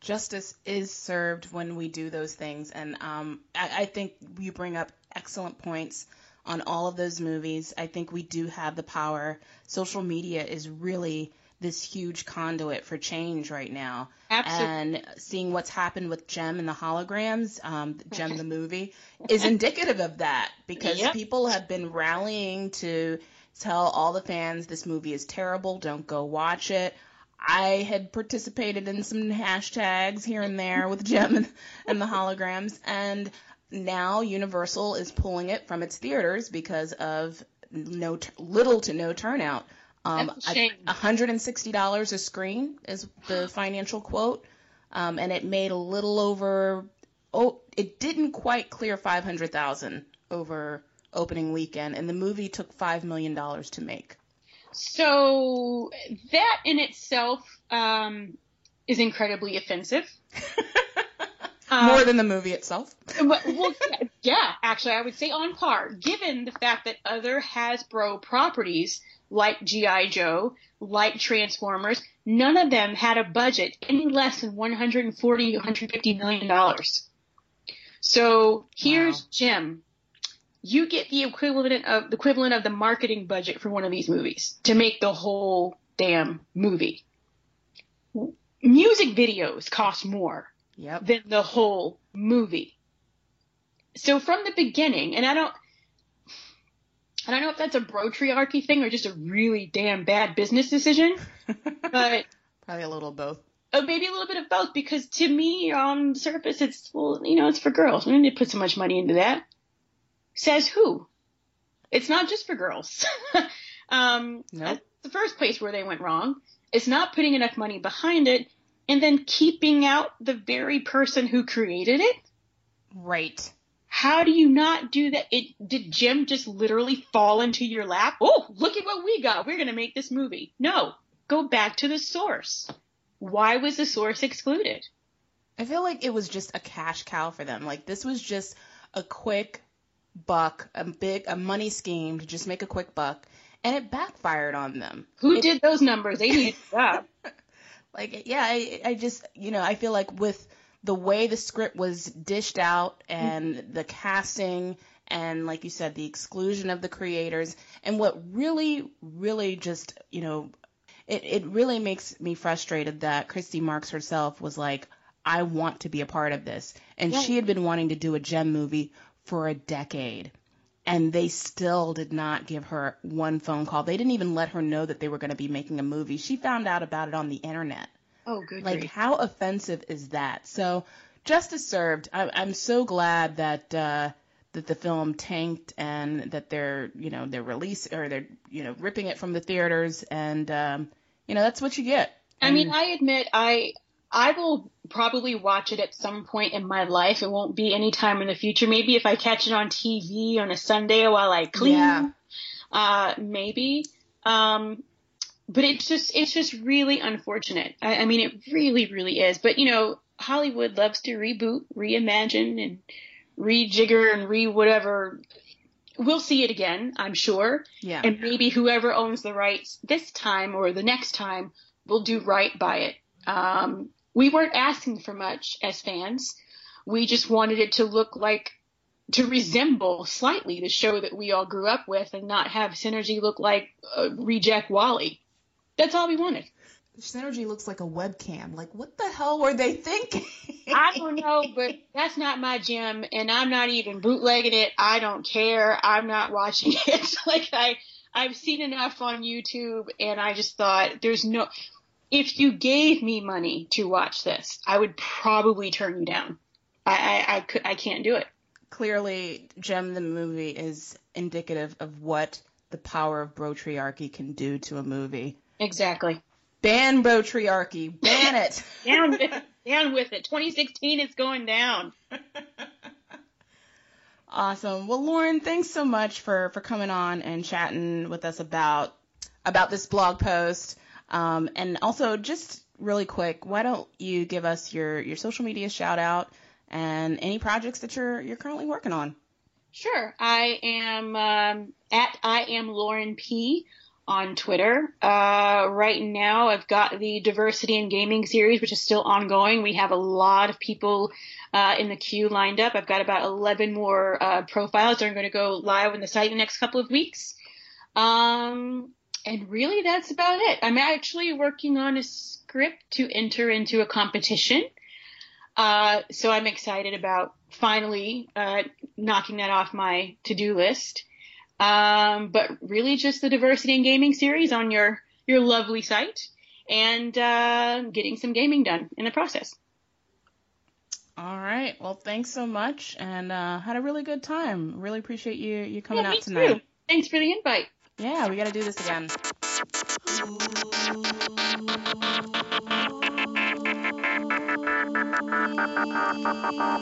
Justice is served when we do those things, and um, I, I think you bring up excellent points on all of those movies. I think we do have the power. Social media is really this huge conduit for change right now. Absolutely. And seeing what's happened with Jem and the holograms, um, Jem the movie, is indicative of that because Yep. people have been rallying to tell all the fans this movie is terrible, don't go watch it. I had participated in some hashtags here and there with Jem and, and the holograms, and now Universal is pulling it from its theaters because of no t- little to no turnout. Um, That's a shame. $160 a screen is the financial quote, um, and it made a little over oh, it didn't quite clear 500,000 over opening weekend, and the movie took five million dollars to make. So that in itself um, is incredibly offensive. More uh, than the movie itself. well, well, yeah, actually, I would say on par, given the fact that other Hasbro properties like G.I. Joe, like Transformers, none of them had a budget any less than 140, 150 million dollars. So here's Wow. Jem. You get the equivalent of the equivalent of the marketing budget for one of these movies to make the whole damn movie. Music videos cost more Yep. than the whole movie. So from the beginning, and I don't, I don't know if that's a brotriarchy thing or just a really damn bad business decision, but Probably a little of both. Oh, maybe a little bit of both because to me, on the surface, it's well, you know, it's for girls. We to put so much money into that. Says who? It's not just for girls. um, Nope. That's the first place where they went wrong. It's not putting enough money behind it, and then keeping out the very person who created it. Right. How do you not do that? It did Jem just literally fall into your lap? Oh, look at what we got. We're gonna make this movie. No, go back to the source. Why was the source excluded? I feel like it was just a cash cow for them. Like this was just a quick buck, a big a money scheme to just make a quick buck, and it backfired on them. Who It- did those numbers? They needed. Like yeah, I, I just you know I feel like with the way the script was dished out and the casting and like you said the exclusion of the creators and what really really just you know it, it really makes me frustrated that Christy Marx herself was like I want to be a part of this and Yeah. she had been wanting to do a Jem movie for a decade and they still did not give her one phone call. They didn't even let her know that they were going to be making a movie. She found out about it on the internet. Oh, good Like, grief. how offensive is that? So, justice served. I, I'm so glad that uh, that the film tanked and that they're, you know, they're release or they're, you know, ripping it from the theaters, and um, you know, that's what you get. I mean, I admit I I will probably watch it at some point in my life. It won't be any time in the future. Maybe if I catch it on TV on a Sunday while I clean. Yeah. Uh, maybe. Um, but it's just it's just really unfortunate. I, I mean, it really, really is. But you know, Hollywood loves to reboot, reimagine, and rejigger and re whatever. We'll see it again, I'm sure. Yeah. And maybe whoever owns the rights this time or the next time will do right by it. Um, we weren't asking for much as fans. We just wanted it to look like, to resemble slightly the show that we all grew up with and not have Synergy look like uh, Reject WALL-E. That's all we wanted. Synergy looks like a webcam. Like, what the hell were they thinking? I don't know, but that's not my Jem, and I'm not even bootlegging it. I don't care. I'm not watching it. like I, I've seen enough on YouTube, and I just thought there's no. If you gave me money to watch this, I would probably turn you down. I, I, I could, I can't do it. Clearly, Jem the movie is indicative of what the power of brotriarchy can do to a movie. Exactly. Ban brotriarchy. Ban it. Down with it. Down with it. 2016 is going down. Awesome. Well, Lauren, thanks so much for, for coming on and chatting with us about about this blog post. Um, and also, just really quick, why don't you give us your, your social media shout out and any projects that you're you're currently working on? Sure. I am um, at I am Lauren P on Twitter. Uh, right now, I've got the Diversity in Gaming series, which is still ongoing. We have a lot of people uh, in the queue lined up. I've got about 11 more uh, profiles that are going to go live on the site in the next couple of weeks. Um, and really, that's about it. I'm actually working on a script to enter into a competition. Uh, so I'm excited about finally uh, knocking that off my to-do list. Um, but really, just the diversity in gaming series on your your lovely site, and uh, getting some gaming done in the process. All right. Well, thanks so much, and uh, had a really good time. Really appreciate you you coming Yeah, out tonight. too. Thanks for the invite. Yeah, we got to do this again.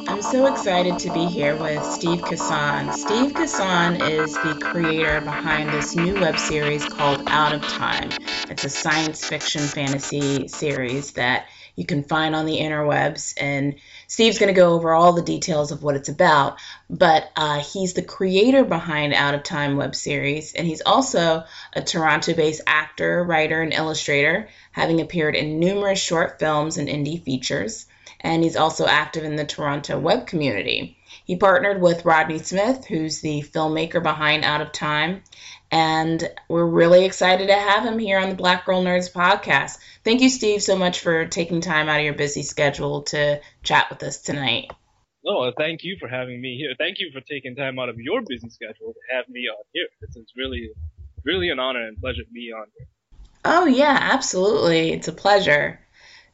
I'm so excited to be here with Steve Kasan. Steve Kasan is the creator behind this new web series called Out of Time. It's a science fiction fantasy series that you can find on the interwebs. And Steve's going to go over all the details of what it's about. But uh, he's the creator behind Out of Time web series, and he's also a Toronto based actor, writer, and illustrator, having appeared in numerous short films and indie features and he's also active in the Toronto web community. He partnered with Rodney Smith, who's the filmmaker behind Out of Time, and we're really excited to have him here on the Black Girl Nerds podcast. Thank you, Steve, so much for taking time out of your busy schedule to chat with us tonight. No, uh, thank you for having me here. Thank you for taking time out of your busy schedule to have me on here. It's, it's really, really an honor and pleasure to be on here. Oh, yeah, absolutely. It's a pleasure.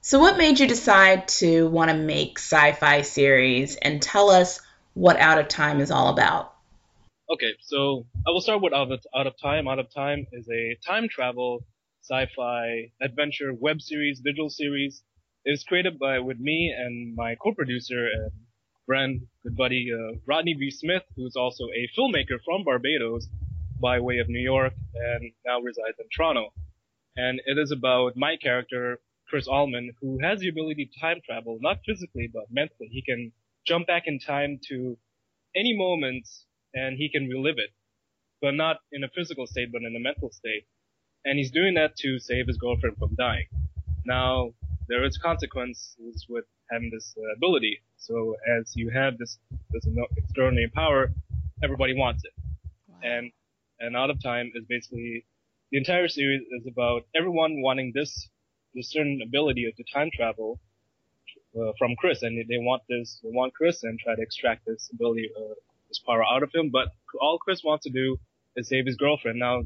So, what made you decide to want to make sci fi series and tell us what Out of Time is all about? Okay, so I will start with Out of, Time. Out of Time is a time travel sci fi adventure web series, digital series. It was created by with me and my co producer and friend, good buddy, uh, Rodney V. Smith, who's also a filmmaker from Barbados by way of New York and now resides in Toronto. And it is about my character, Chris Allman, who has the ability to time travel, not physically, but mentally. He can jump back in time to any moment and he can relive it, but not in a physical state, but in a mental state. And he's doing that to save his girlfriend from dying. Now, there is consequences with having this uh, ability. So as you have this, this extraordinary power, everybody wants it. Wow. And, and Out of Time is basically, the entire series is about everyone wanting this this certain ability of to time travel uh, from Chris, and they want this, they want Chris and try to extract this ability, uh, this power out of him. But all Chris wants to do is save his girlfriend. Now,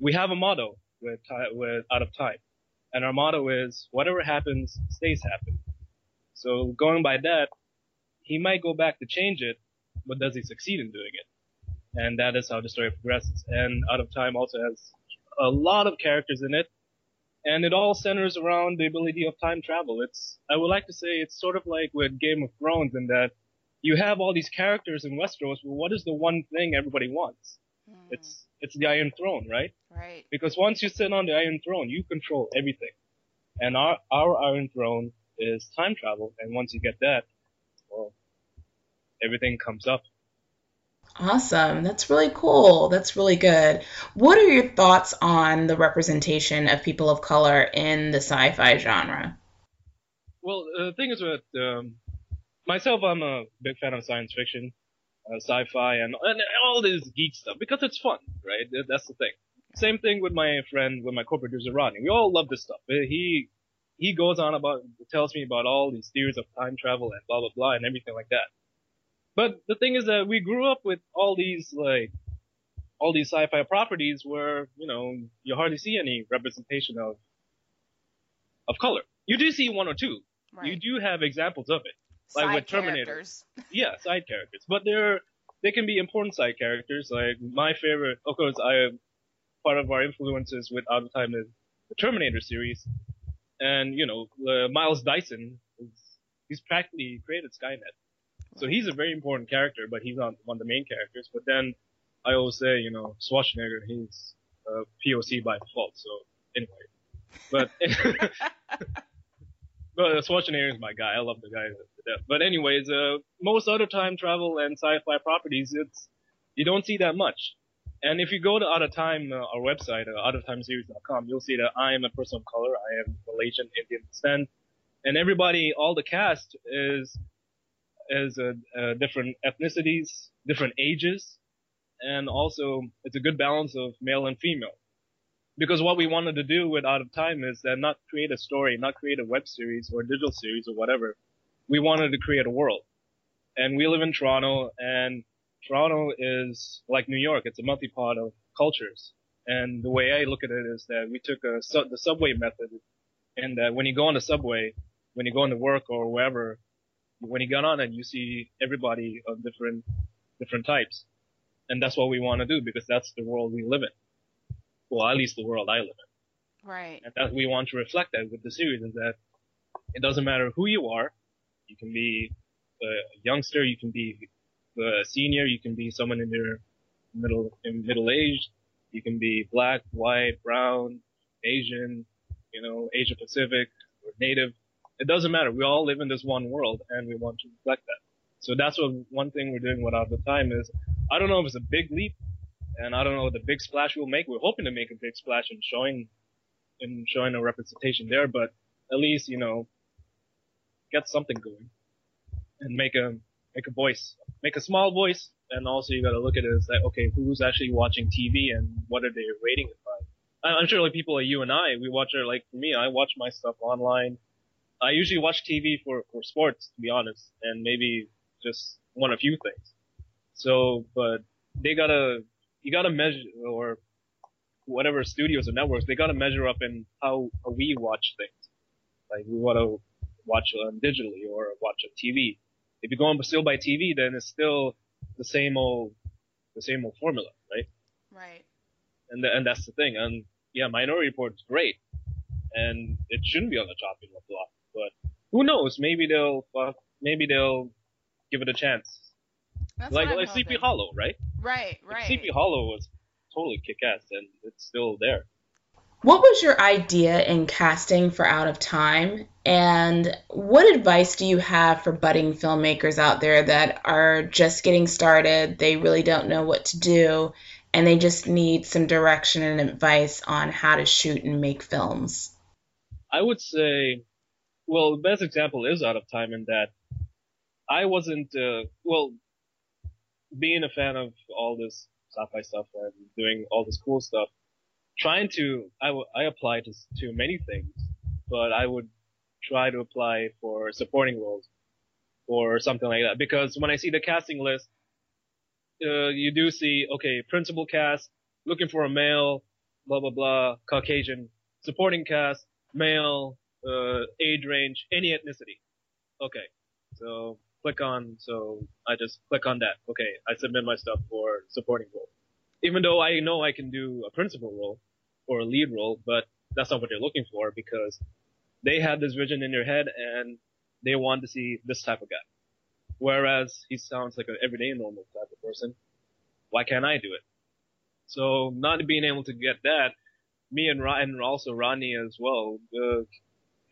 we have a motto with with out of time, and our motto is whatever happens stays happen. So going by that, he might go back to change it, but does he succeed in doing it? And that is how the story progresses. And Out of Time also has a lot of characters in it and it all centers around the ability of time travel. It's, I would like to say it's sort of like with Game of Thrones in that you have all these characters in Westeros, but what is the one thing everybody wants? Mm. It's, it's the Iron Throne, right? Right. Because once you sit on the Iron Throne, you control everything. And our, our Iron Throne is time travel, and once you get that, well, everything comes up. Awesome. That's really cool. That's really good. What are your thoughts on the representation of people of color in the sci fi genre? Well, the thing is with um, myself, I'm a big fan of science fiction, uh, sci fi, and, and all this geek stuff because it's fun, right? That's the thing. Same thing with my friend, with my co-producer Rodney. We all love this stuff. Uh, he he goes on about, tells me about all these theories of time travel and blah blah blah and everything like that. But the thing is that we grew up with all these like all these sci-fi properties where you know you hardly see any representation of of color. You do see one or two. Right. You do have examples of it, like side with Terminator. Yeah, side characters, but they're they can be important side characters. Like my favorite, of course, I part of our influences with Out of Time is the Terminator series, and you know uh, Miles Dyson is he's practically created Skynet. So he's a very important character, but he's not one of the main characters. But then I always say, you know, Schwarzenegger, he's a POC by default. So anyway, but but Schwarzenegger is my guy. I love the guy death. But anyways, uh, most other time travel and sci-fi properties, it's you don't see that much. And if you go to Out of Time, uh, our website, uh, outoftimeseries.com, you'll see that I am a person of color. I am Malaysian Indian descent, and everybody, all the cast is as uh, uh, different ethnicities, different ages, and also it's a good balance of male and female. Because what we wanted to do with Out of Time is that not create a story, not create a web series or digital series or whatever. We wanted to create a world. And we live in Toronto, and Toronto is like New York. It's a melting pot of cultures. And the way I look at it is that we took a, the subway method, and that when you go on the subway, when you go into work or wherever, when you get on it, you see everybody of different different types, and that's what we want to do because that's the world we live in. Well, at least the world I live in. Right. And that we want to reflect that with the series is that it doesn't matter who you are, You can be a youngster, you can be a senior, you can be someone in your middle in middle age, you can be black, white, brown, Asian, you know, Asia Pacific or native. It doesn't matter. We all live in this one world and we want to reflect that. So that's what one thing we're doing without the time is I don't know if it's a big leap and I don't know the big splash we'll make. We're hoping to make a big splash in showing in showing a representation there, but at least, you know, get something going and make a make a voice. Make a small voice and also you gotta look at it as like, okay, who's actually watching TV and what are they rating it by? I'm sure like people like you and I, we watch it like for me, I watch my stuff online. I usually watch TV for, for sports, to be honest, and maybe just one a few things. So, but they gotta, you gotta measure, or whatever studios or networks, they gotta measure up in how, how we watch things. Like we wanna watch um, digitally or watch on TV. If you're going still by TV, then it's still the same old, the same old formula, right? Right. And the, and that's the thing. And yeah, Minority Report is great, and it shouldn't be on the chopping block. But who knows? Maybe they'll, uh, maybe they'll give it a chance. That's like like Sleepy. Hollow, right? Right, Like, right. Sleepy Hollow was totally kick-ass, and it's still there. What was your idea in casting for Out of Time? And what advice do you have for budding filmmakers out there that are just getting started? They really don't know what to do, and they just need some direction and advice on how to shoot and make films. I would say, well, the best example is Out of Time in that I wasn't, uh, well, being a fan of all this sci-fi stuff and doing all this cool stuff, trying to, I, w- I applied to, to many things, but I would try to apply for supporting roles or something like that because when I see the casting list, uh, you do see, okay, principal cast, looking for a male, blah, blah, blah, Caucasian, supporting cast, male, uh, age range, any ethnicity. Okay. So click on, so I just click on that. Okay. I submit my stuff for supporting role. Even though I know I can do a principal role or a lead role, but that's not what they're looking for because they had this vision in their head and they want to see this type of guy. Whereas he sounds like an everyday normal type of person. Why can't I do it? So not being able to get that, me and Ron, and also Rodney as well, uh,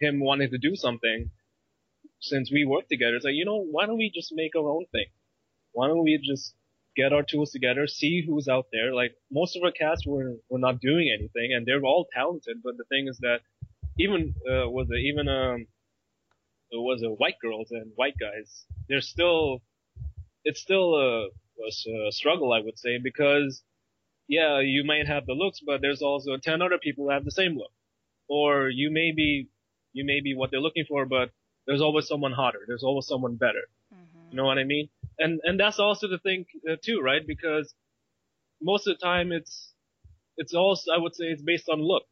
him wanting to do something since we work together. It's like, you know, why don't we just make our own thing? Why don't we just get our tools together, see who's out there? Like most of our cast were, were not doing anything and they're all talented, but the thing is that even, uh, was it even, um, it was a white girls and white guys. They're still, it's still a a struggle, I would say, because yeah, you might have the looks, but there's also 10 other people who have the same look. Or you may be, you may be what they're looking for, but there's always someone hotter. There's always someone better. You know what I mean? And, and that's also the thing uh, too, right? Because most of the time it's, it's also, I would say it's based on look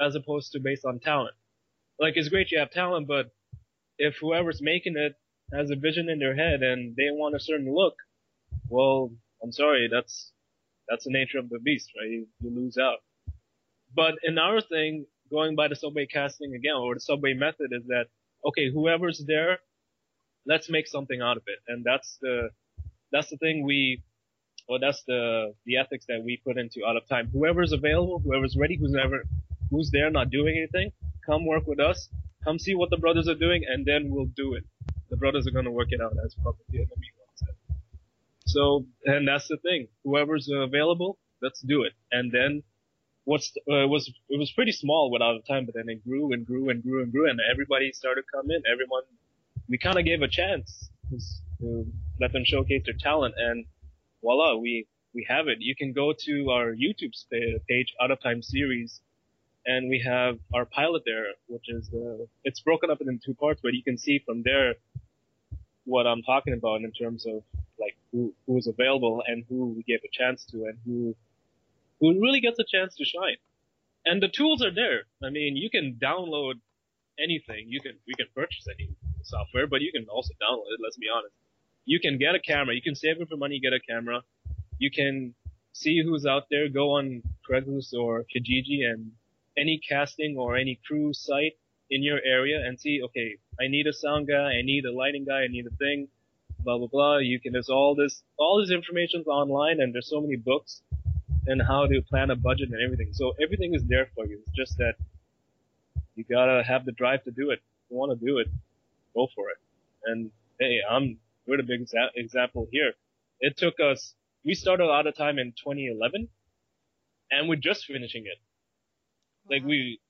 as opposed to based on talent. Like it's great you have talent, but if whoever's making it has a vision in their head and they want a certain look, well, I'm sorry, that's, that's the nature of the beast, right? You, you lose out. But in our thing, going by the subway casting again, or the subway method is that, okay, whoever's there, let's make something out of it. And that's the, that's the thing we, well, that's the, the ethics that we put into out of time. Whoever's available, whoever's ready, who's never, who's there not doing anything, come work with us, come see what the brothers are doing, and then we'll do it. The brothers are gonna work it out as Public Enemy once said. So, and that's the thing. Whoever's available, let's do it. And then, what's uh, it was it was pretty small without a time, but then it grew and grew and grew and grew, and everybody started coming. Everyone, we kind of gave a chance to let them showcase their talent, and voila, we we have it. You can go to our YouTube page, Out of Time series, and we have our pilot there, which is uh, it's broken up into two parts, but you can see from there what I'm talking about in terms of like who who is available and who we gave a chance to and who who really gets a chance to shine. And the tools are there. I mean, you can download anything. You can we can purchase any software, but you can also download it. Let's be honest. You can get a camera. You can save it for money. Get a camera. You can see who's out there. Go on Craigslist or Kijiji and any casting or any crew site in your area and see, okay, I need a sound guy, I need a lighting guy, I need a thing, blah blah blah. You can there's all this all this information's online and there's so many books and how to plan a budget and everything. So everything is there for you. It's just that you gotta have the drive to do it. You want to do it, go for it. And hey, I'm we're the big exa- example here. It took us. We started out of time in 2011, and we're just finishing it. Like we,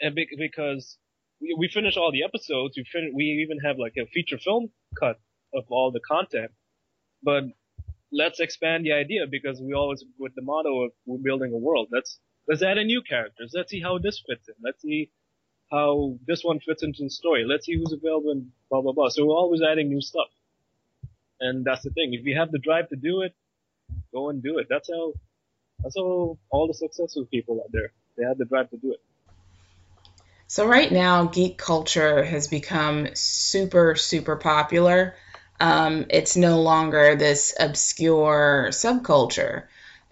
and be- because we, we finish all the episodes, we fin- we even have like a feature film cut of all the content. But let's expand the idea because we always with the motto of we're building a world. Let's let's add a new characters. Let's see how this fits in. Let's see how this one fits into the story. Let's see who's available and blah blah blah. So we're always adding new stuff. And that's the thing. If you have the drive to do it, go and do it. That's how that's how all the successful people out there. They have the drive to do it. So right now, geek culture has become super, super popular. Um, it's no longer this obscure subculture.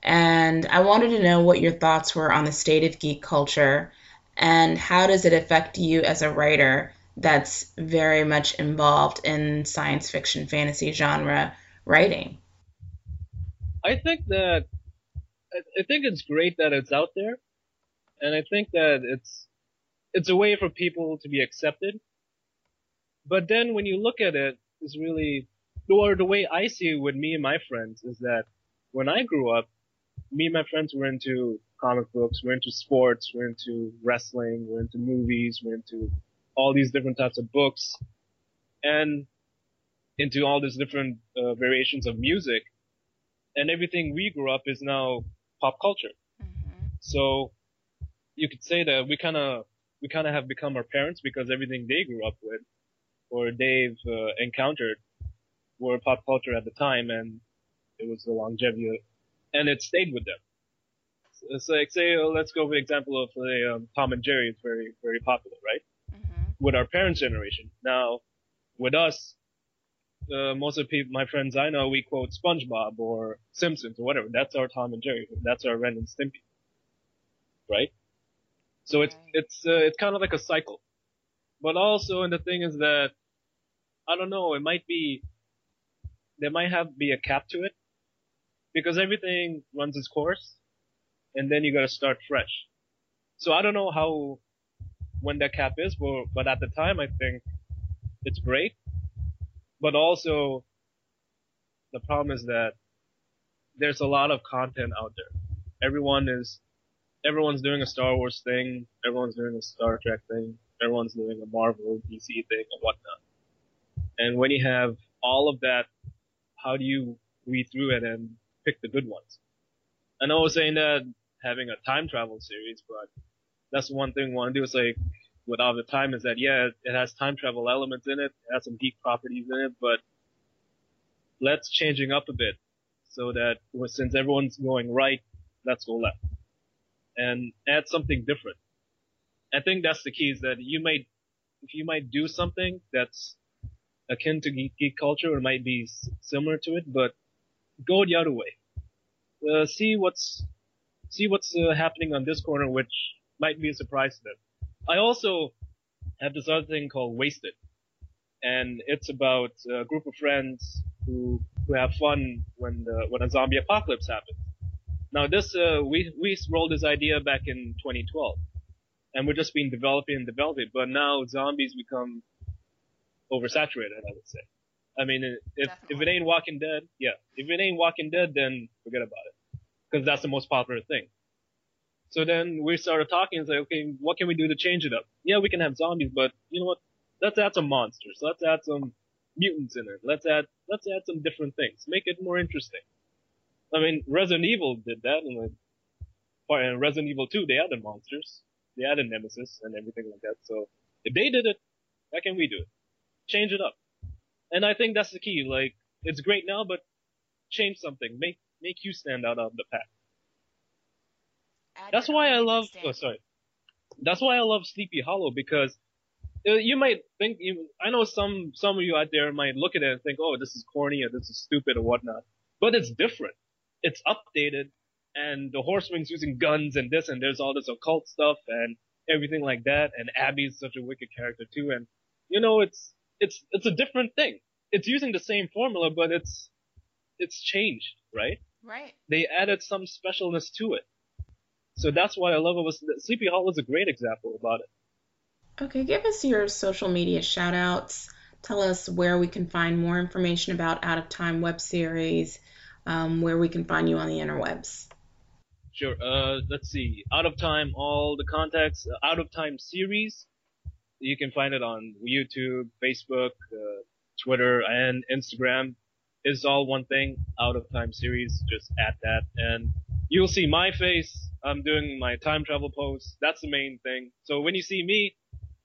And I wanted to know what your thoughts were on the state of geek culture and how does it affect you as a writer that's very much involved in science fiction, fantasy genre writing? I think that I, think it's great that it's out there, and I think that it's it's a way for people to be accepted. But then when you look at it, it's really or the way I see it with me and my friends is that when I grew up, me and my friends were into comic books, we're into sports, we're into wrestling, we're into movies, we're into all these different types of books, and into all these different uh, variations of music. And everything we grew up is now pop culture. So you could say that we kind of we kind of have become our parents because everything they grew up with or they've uh, encountered were pop culture at the time, and it was the longevity, and it stayed with them. It's like say, uh, let's go with an example of uh, um, Tom and Jerry. It's very very popular, right? With our parents' generation. Now, with us, uh, most of people, my friends I know, we quote SpongeBob or Simpsons or whatever. That's our Tom and Jerry. That's our Ren and Stimpy, right? So it's it's uh, it's kind of like a cycle. But also, and the thing is that I don't know. It might be there might have be a cap to it because everything runs its course, and then you got to start fresh. So I don't know how when that cap is, but but at the time I think it's great. But also, the problem is that there's a lot of content out there. Everyone is everyone's doing a Star Wars thing, everyone's doing a Star Trek thing, everyone's doing a Marvel, DC thing, and whatnot. And when you have all of that, how do you read through it and pick the good ones? Know I was saying that having a time travel series, but that's one thing we want to do. Is like with all the time is that yeah, it has time travel elements in it, it has some geek properties in it, but let's changing up a bit so that well, since everyone's going right, let's go left and add something different. I think that's the key is that you might, if you might do something that's akin to geek, geek culture or might be similar to it, but go the other way. Uh, see what's, see what's uh, happening on this corner, which might be a surprise to them. I also have this other thing called Wasted, and it's about a group of friends who who have fun when the when a zombie apocalypse happens. Now this uh, we we rolled this idea back in 2012, and we're just been developing and developing. But now zombies become oversaturated. I would say. I mean, if if it ain't Walking Dead, yeah, if it ain't Walking Dead, then forget about it, because that's the most popular thing. So then we started talking and say, okay, what can we do to change it up? Yeah, we can have zombies, but you know what? Let's add some monsters. Let's add some mutants in it. Let's add let's add some different things. Make it more interesting. I mean, Resident Evil did that, and in Resident Evil 2, they added monsters, they added Nemesis and everything like that. So if they did it, why can't we do it? Change it up. And I think that's the key. Like, it's great now, but change something. Make make you stand out of the pack. That's why I love. Oh, sorry. That's why I love Sleepy Hollow because uh, you might think. You, I know some some of you out there might look at it and think, "Oh, this is corny or this is stupid or whatnot," but it's different. It's updated, and the Horse Wing's using guns and this, and there's all this occult stuff, and everything like that. And Abby's such a wicked character too. And you know, it's it's it's a different thing. It's using the same formula, but it's it's changed, right? Right. They added some specialness to it. So that's why I love it. Was Sleepy Hollow is a great example about it. Okay, give us your social media shout outs. Tell us where we can find more information about Out of Time web series, um, where we can find you on the interwebs. Sure. Uh, let's see. Out of Time, all the contacts. Uh, Out of Time series. You can find it on YouTube, Facebook, uh, Twitter, and Instagram. It's all one thing. Out of Time series. Just add that, and you'll see my face. I'm doing my time travel posts. That's the main thing. So when you see me,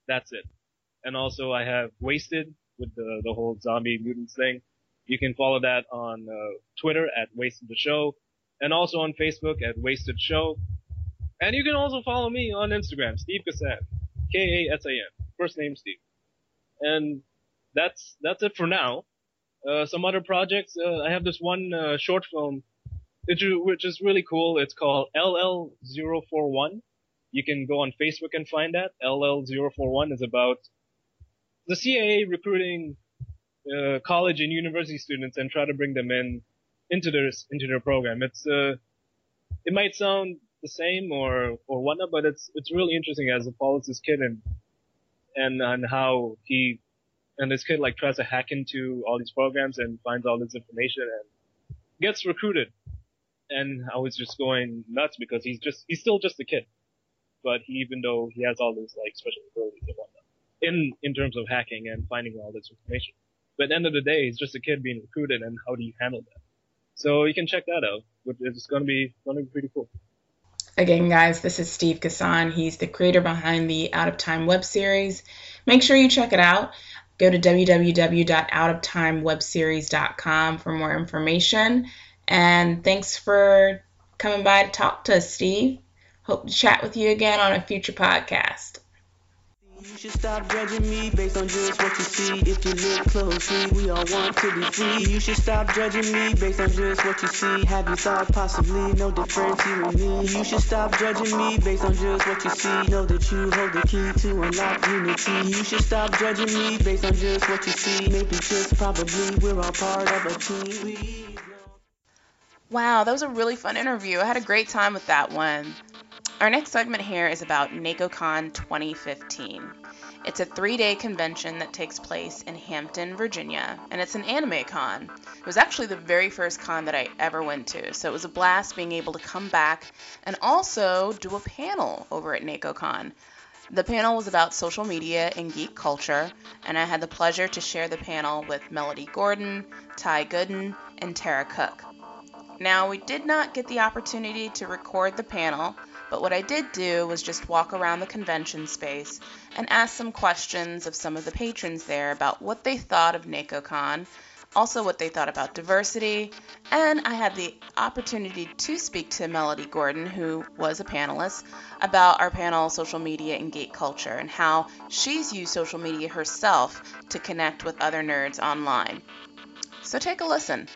that's it. And also I have Wasted with the the whole zombie mutants thing. You can follow that on uh, Twitter at Wasted the Show, and also on Facebook at Wasted Show. And you can also follow me on Instagram, Steve Kasan, K-A-S-A-N, first name Steve. And that's that's it for now. Uh, some other projects. Uh, I have this one uh, short film, which, which is really cool. It's called LL041. You can go on Facebook and find that. LL041 is about the CIA recruiting uh, college and university students and try to bring them in into their into their program. It's uh, it might sound the same or or whatnot, but it's it's really interesting as it follows this kid and and and how he and this kid like tries to hack into all these programs and finds all this information and gets recruited. And I was just going nuts because he's just he's still just a kid, but he, even though he has all these like special abilities and whatnot in in terms of hacking and finding all this information. But at the end of the day, he's just a kid being recruited, and how do you handle that? So you can check that out. It's going to be going to be pretty cool. Again, guys, this is Steve Kasan. He's the creator behind the Out of Time web series. Make sure you check it out. Go to www.outoftimewebseries.com for more information. And thanks for coming by to talk to us, Steve. Hope to chat with you again on a future podcast. You should stop judging me based on just what you see. If you look closely, we all want to be free. You should stop judging me based on just what you see. Have you thought possibly no difference you and me? You should stop judging me based on just what you see. Know that you hold the key to unlock unity. You should stop judging me based on just what you see. Maybe just probably we're all part of a team. Wow, that was a really fun interview. I had a great time with that one. Our next segment here is about NekoCon 2015. It's a three day convention that takes place in Hampton, Virginia, and it's an anime con. It was actually the very first con that I ever went to, so it was a blast being able to come back and also do a panel over at NekoCon. The panel was about social media and geek culture, and I had the pleasure to share the panel with Melody Gordon, Ty Gooden, and Tara Cook. Now, we did not get the opportunity to record the panel, but what I did do was just walk around the convention space and ask some questions of some of the patrons there about what they thought of NekoCon, also what they thought about diversity, and I had the opportunity to speak to Melody Gordon, who was a panelist, about our panel Social Media and Gate Culture and how she's used social media herself to connect with other nerds online. So take a listen.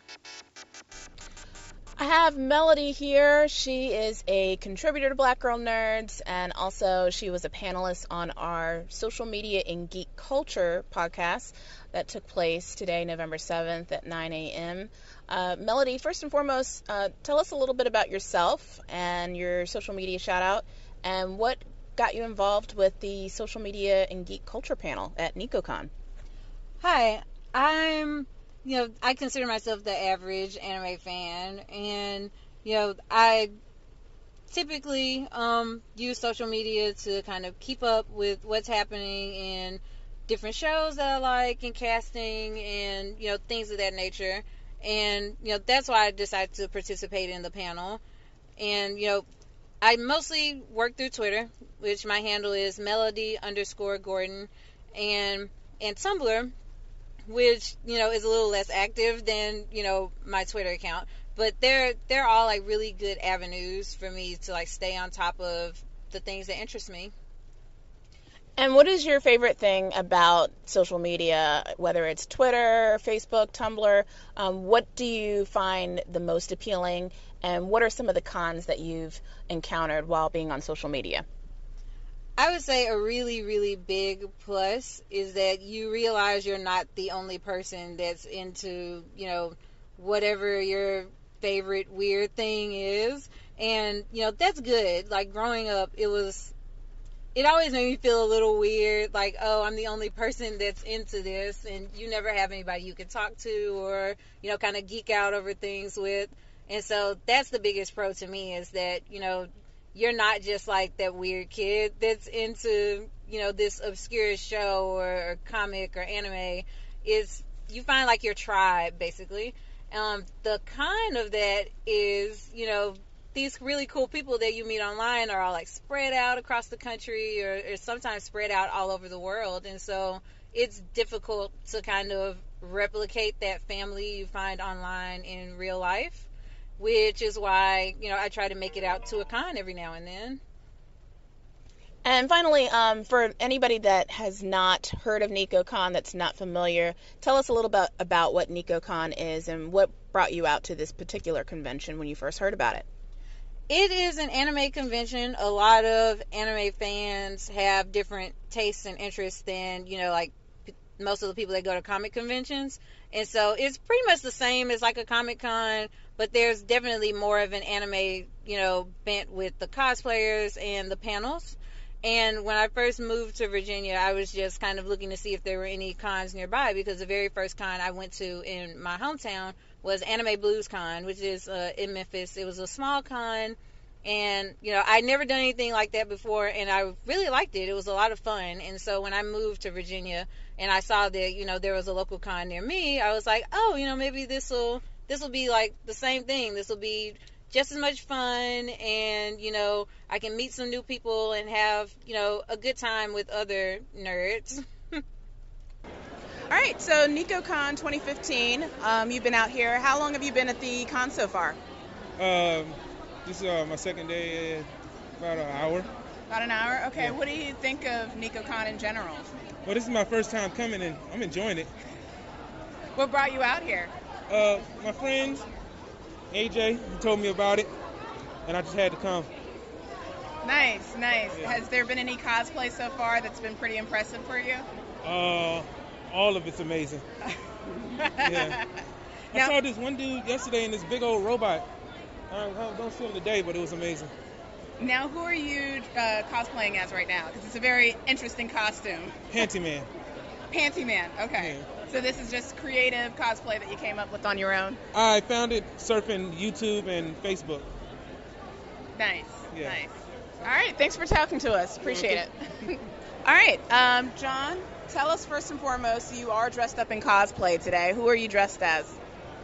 I have Melody here. She is a contributor to Black Girl Nerds, and also she was a panelist on our social media and geek culture podcast that took place today, November 7th at 9 a.m. Uh, Melody, first and foremost, uh, tell us a little bit about yourself and your social media shout out, and what got you involved with the social media and geek culture panel at NekoCon. Hi, I'm you know, I consider myself the average anime fan, and you know, I typically um, use social media to kind of keep up with what's happening in different shows that I like, and casting, and you know, things of that nature. And you know, that's why I decided to participate in the panel. And you know, I mostly work through Twitter, which my handle is Melody underscore Gordon, and and Tumblr, which you know is a little less active than you know my Twitter account. But they're they're all like really good avenues for me to like stay on top of the things that interest me. And what is your favorite thing about social media, whether it's Twitter, Facebook, Tumblr? Um, what do you find the most appealing, and what are some of the cons that you've encountered while being on social media? I would say a really, really big plus is that you realize you're not the only person that's into, you know, whatever your favorite weird thing is. And, you know, that's good. Like growing up, it was, it always made me feel a little weird. Like, oh, I'm the only person that's into this. And you never have anybody you can talk to or, you know, kind of geek out over things with. And so that's the biggest pro to me is that, you know, you're not just like that weird kid that's into you know this obscure show or, or comic or anime. Is you find like your tribe basically. Um the kind of that is you know these really cool people that you meet online are all like spread out across the country or, or sometimes spread out all over the world. And so it's difficult to kind of replicate that family you find online in real life which is why you know I try to make it out to a con every now and then. And finally, um, for anybody that has not heard of NekoCon, that's not familiar, tell us a little bit about what NekoCon is and what brought you out to this particular convention when you first heard about it. It is an anime convention. A lot of anime fans have different tastes and interests than you know, like most of the people that go to comic conventions. And so it's pretty much the same as like a Comic Con, but there's definitely more of an anime, you know, bent with the cosplayers and the panels. And when I first moved to Virginia, I was just kind of looking to see if there were any cons nearby because the very first con I went to in my hometown was Anime Blues Con, which is uh, in Memphis. It was a small con, and you know I'd never done anything like that before, and I really liked it. It was a lot of fun. And so when I moved to Virginia and I saw that you know there was a local con near me, I was like, oh, you know maybe this will this will be like the same thing. This will be just as much fun and you know I can meet some new people and have you know a good time with other nerds. All right, so NekoCon 2015. Um, you've been out here. How long have you been at the con so far? Um, this is uh, my second day, about an hour. About an hour. Okay. Yeah. What do you think of NekoCon in general? Well, this is my first time coming, and I'm enjoying it. What brought you out here? Uh, my friends, AJ, he told me about it, and I just had to come. Nice, nice. Has there been any cosplay so far that's been pretty impressive for you? Uh, all of it's amazing. yeah. I Now- saw this one dude yesterday in this big old robot. I I don't see him today, but it was amazing. Now, who are you uh, cosplaying as right now? Because it's a very interesting costume. Panty Man. Panty Man. Okay. So this is just creative cosplay that you came up with on your own. I found it surfing YouTube and Facebook. Nice. Yeah. Nice. All right. Thanks for talking to us. Appreciate it. All right. Um, John, tell us first and foremost, you are dressed up in cosplay today. Who are you dressed as?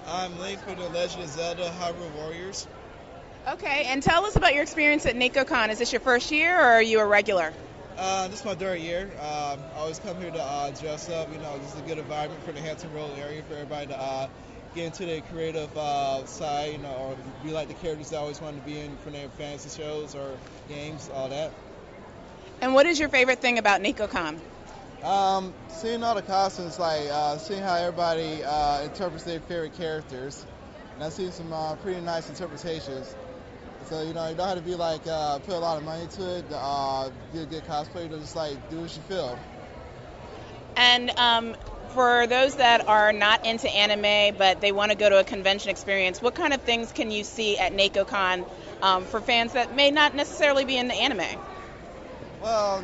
I'm Link from The Legend of Zelda Hyrule Warriors. Okay. And tell us about your experience at NekoCon. Is this your first year or are you a regular? Uh, this is my third year. Um, I always come here to uh, dress up. You know, this is a good environment for the Hampton Road area for everybody to uh, get into their creative uh, side. You know, or be like the characters they always wanted to be in for their fantasy shows or games, all that. And what is your favorite thing about NekoCon? Um, seeing all the costumes, like uh, seeing how everybody uh, interprets their favorite characters, and I've seen some uh, pretty nice interpretations. So you know, you don't have to be like uh, put a lot of money to it to uh, be a good cosplayer. You just like do what you feel. And um, for those that are not into anime but they want to go to a convention experience, what kind of things can you see at NekoCon um, for fans that may not necessarily be into anime? Well,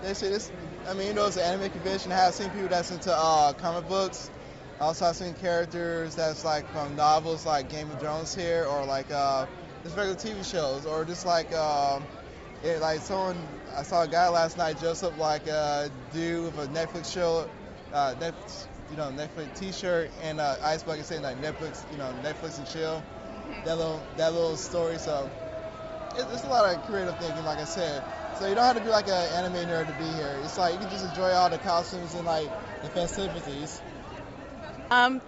they say this. I mean, you know, it's an anime convention. I have seen people that's into uh, comic books. Also, I've seen characters that's like from novels like Game of Thrones here, or like uh, just regular TV shows, or just like um, it, like someone. I saw a guy last night dressed up like a dude with a Netflix show, uh, Netflix, you know, Netflix T-shirt and uh, ice bucket saying like Netflix, you know, Netflix and chill. That little that little story. So it, it's a lot of creative thinking, like I said. So you don't have to be like an anime nerd to be here. It's like you can just enjoy all the costumes and like the festivities. Um,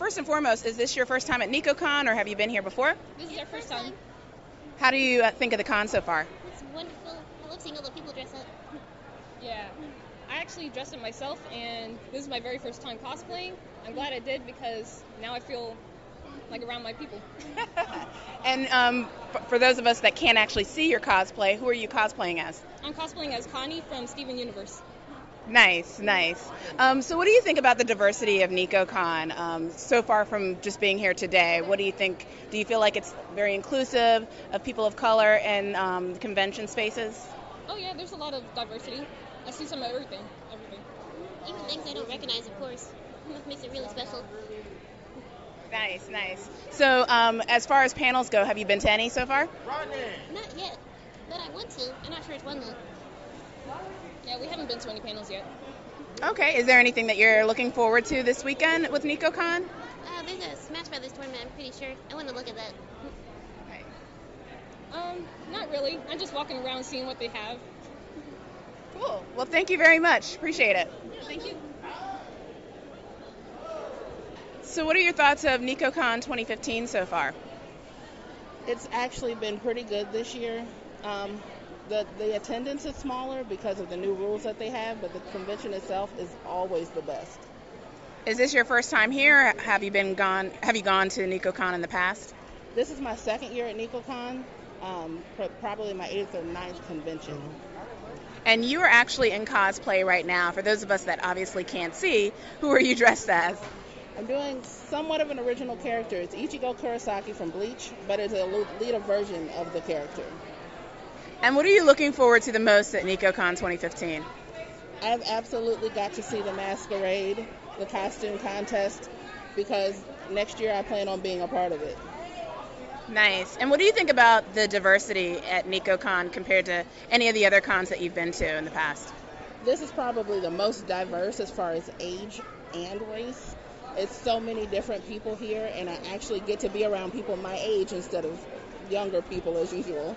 first and foremost, is this your first time at NekoCon or have you been here before? This is our first time. How do you uh, think of the con so far? It's wonderful. I love seeing all the people dress up. Yeah. I actually dressed up myself, and this is my very first time cosplaying. I'm glad I did because now I feel like around my people. And um, f- for those of us that can't actually see your cosplay, who are you cosplaying as? I'm cosplaying as Connie from Steven Universe. Nice, nice. Um, so, what do you think about the diversity of NekoCon um, so far from just being here today? What do you think? Do you feel like it's very inclusive of people of color in um, convention spaces? Oh yeah, there's a lot of diversity. I see some of everything. Everything. Even things I don't recognize, of course. That makes it really special. Nice, nice. So, um, as far as panels go, have you been to any so far? Not yet, but I want to. I'm not sure which one though. Yeah, we haven't been to any panels yet. Okay. Is there anything that you're looking forward to this weekend with NekoCon? Uh, there's a Smash Brothers tournament. I'm pretty sure. I want to look at that. Um, not really. I'm just walking around seeing what they have. Cool. Well, thank you very much. Appreciate it. Thank you. So, what are your thoughts of NekoCon 2015 so far? It's actually been pretty good this year. Um, the the attendance is smaller because of the new rules that they have, but the convention itself is always the best. Is this your first time here? Have you been gone? Have you gone to NekoCon in the past? This is my second year at NekoCon, um, probably my eighth or ninth convention. And you are actually in cosplay right now. For those of us that obviously can't see, who are you dressed as? I'm doing somewhat of an original character. It's Ichigo Kurosaki from Bleach, but it's a later version of the character. And what are you looking forward to the most at NekoCon 2015? I've absolutely got to see the masquerade, the costume contest, because next year I plan on being a part of it. Nice. And what do you think about the diversity at NekoCon compared to any of the other cons that you've been to in the past? This is probably the most diverse as far as age and race. It's so many different people here, and I actually get to be around people my age instead of younger people as usual.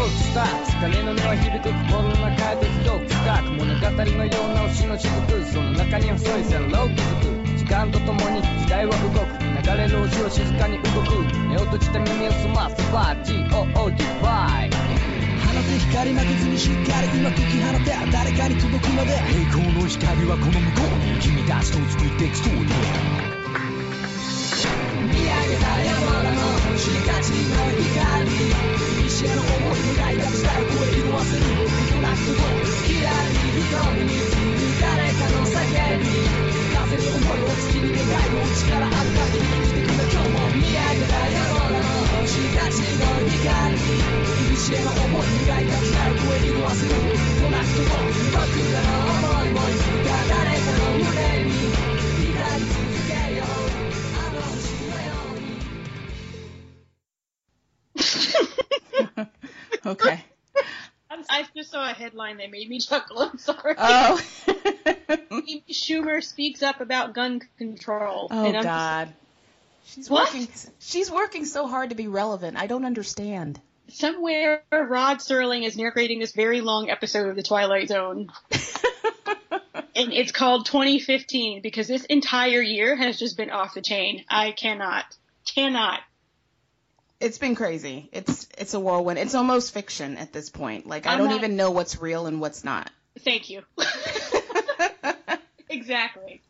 ドクスターツ鐘の音は響く心の中へとドクスターク物語のような星の雫その中に細い線路を築く。時間とともに時代は動く流れる星は静かに動く。目を閉じて耳を澄ませば GOO ディバイ放て光負けずにしっかりうまく切放て誰かに届くまで栄光の光はこの向こうに君たちと作っていくストーリー見上げた山田の星たちの光西への思い描いた伝え声色あせるなくとキラリ瞳に誰かの叫び風に思いを月に願いを力ある限り生きてくれ今日も見上げた山田の星たちの光西への思い描いた伝え声色あせるなくと僕らの思いも saw a headline that made me chuckle. I'm sorry. Oh. Amy Schumer speaks up about gun control. Oh and I'm just- God. She's What? working. She's working so hard to be relevant. I don't understand. somewhere Rod Serling is narrating this very long episode of The Twilight Zone. and it's called 2015 because this entire year has just been off the chain. I cannot, cannot. It's been crazy. It's it's a whirlwind. It's almost fiction at this point. Like I I'm don't not- even know what's real and what's not. Thank you. exactly.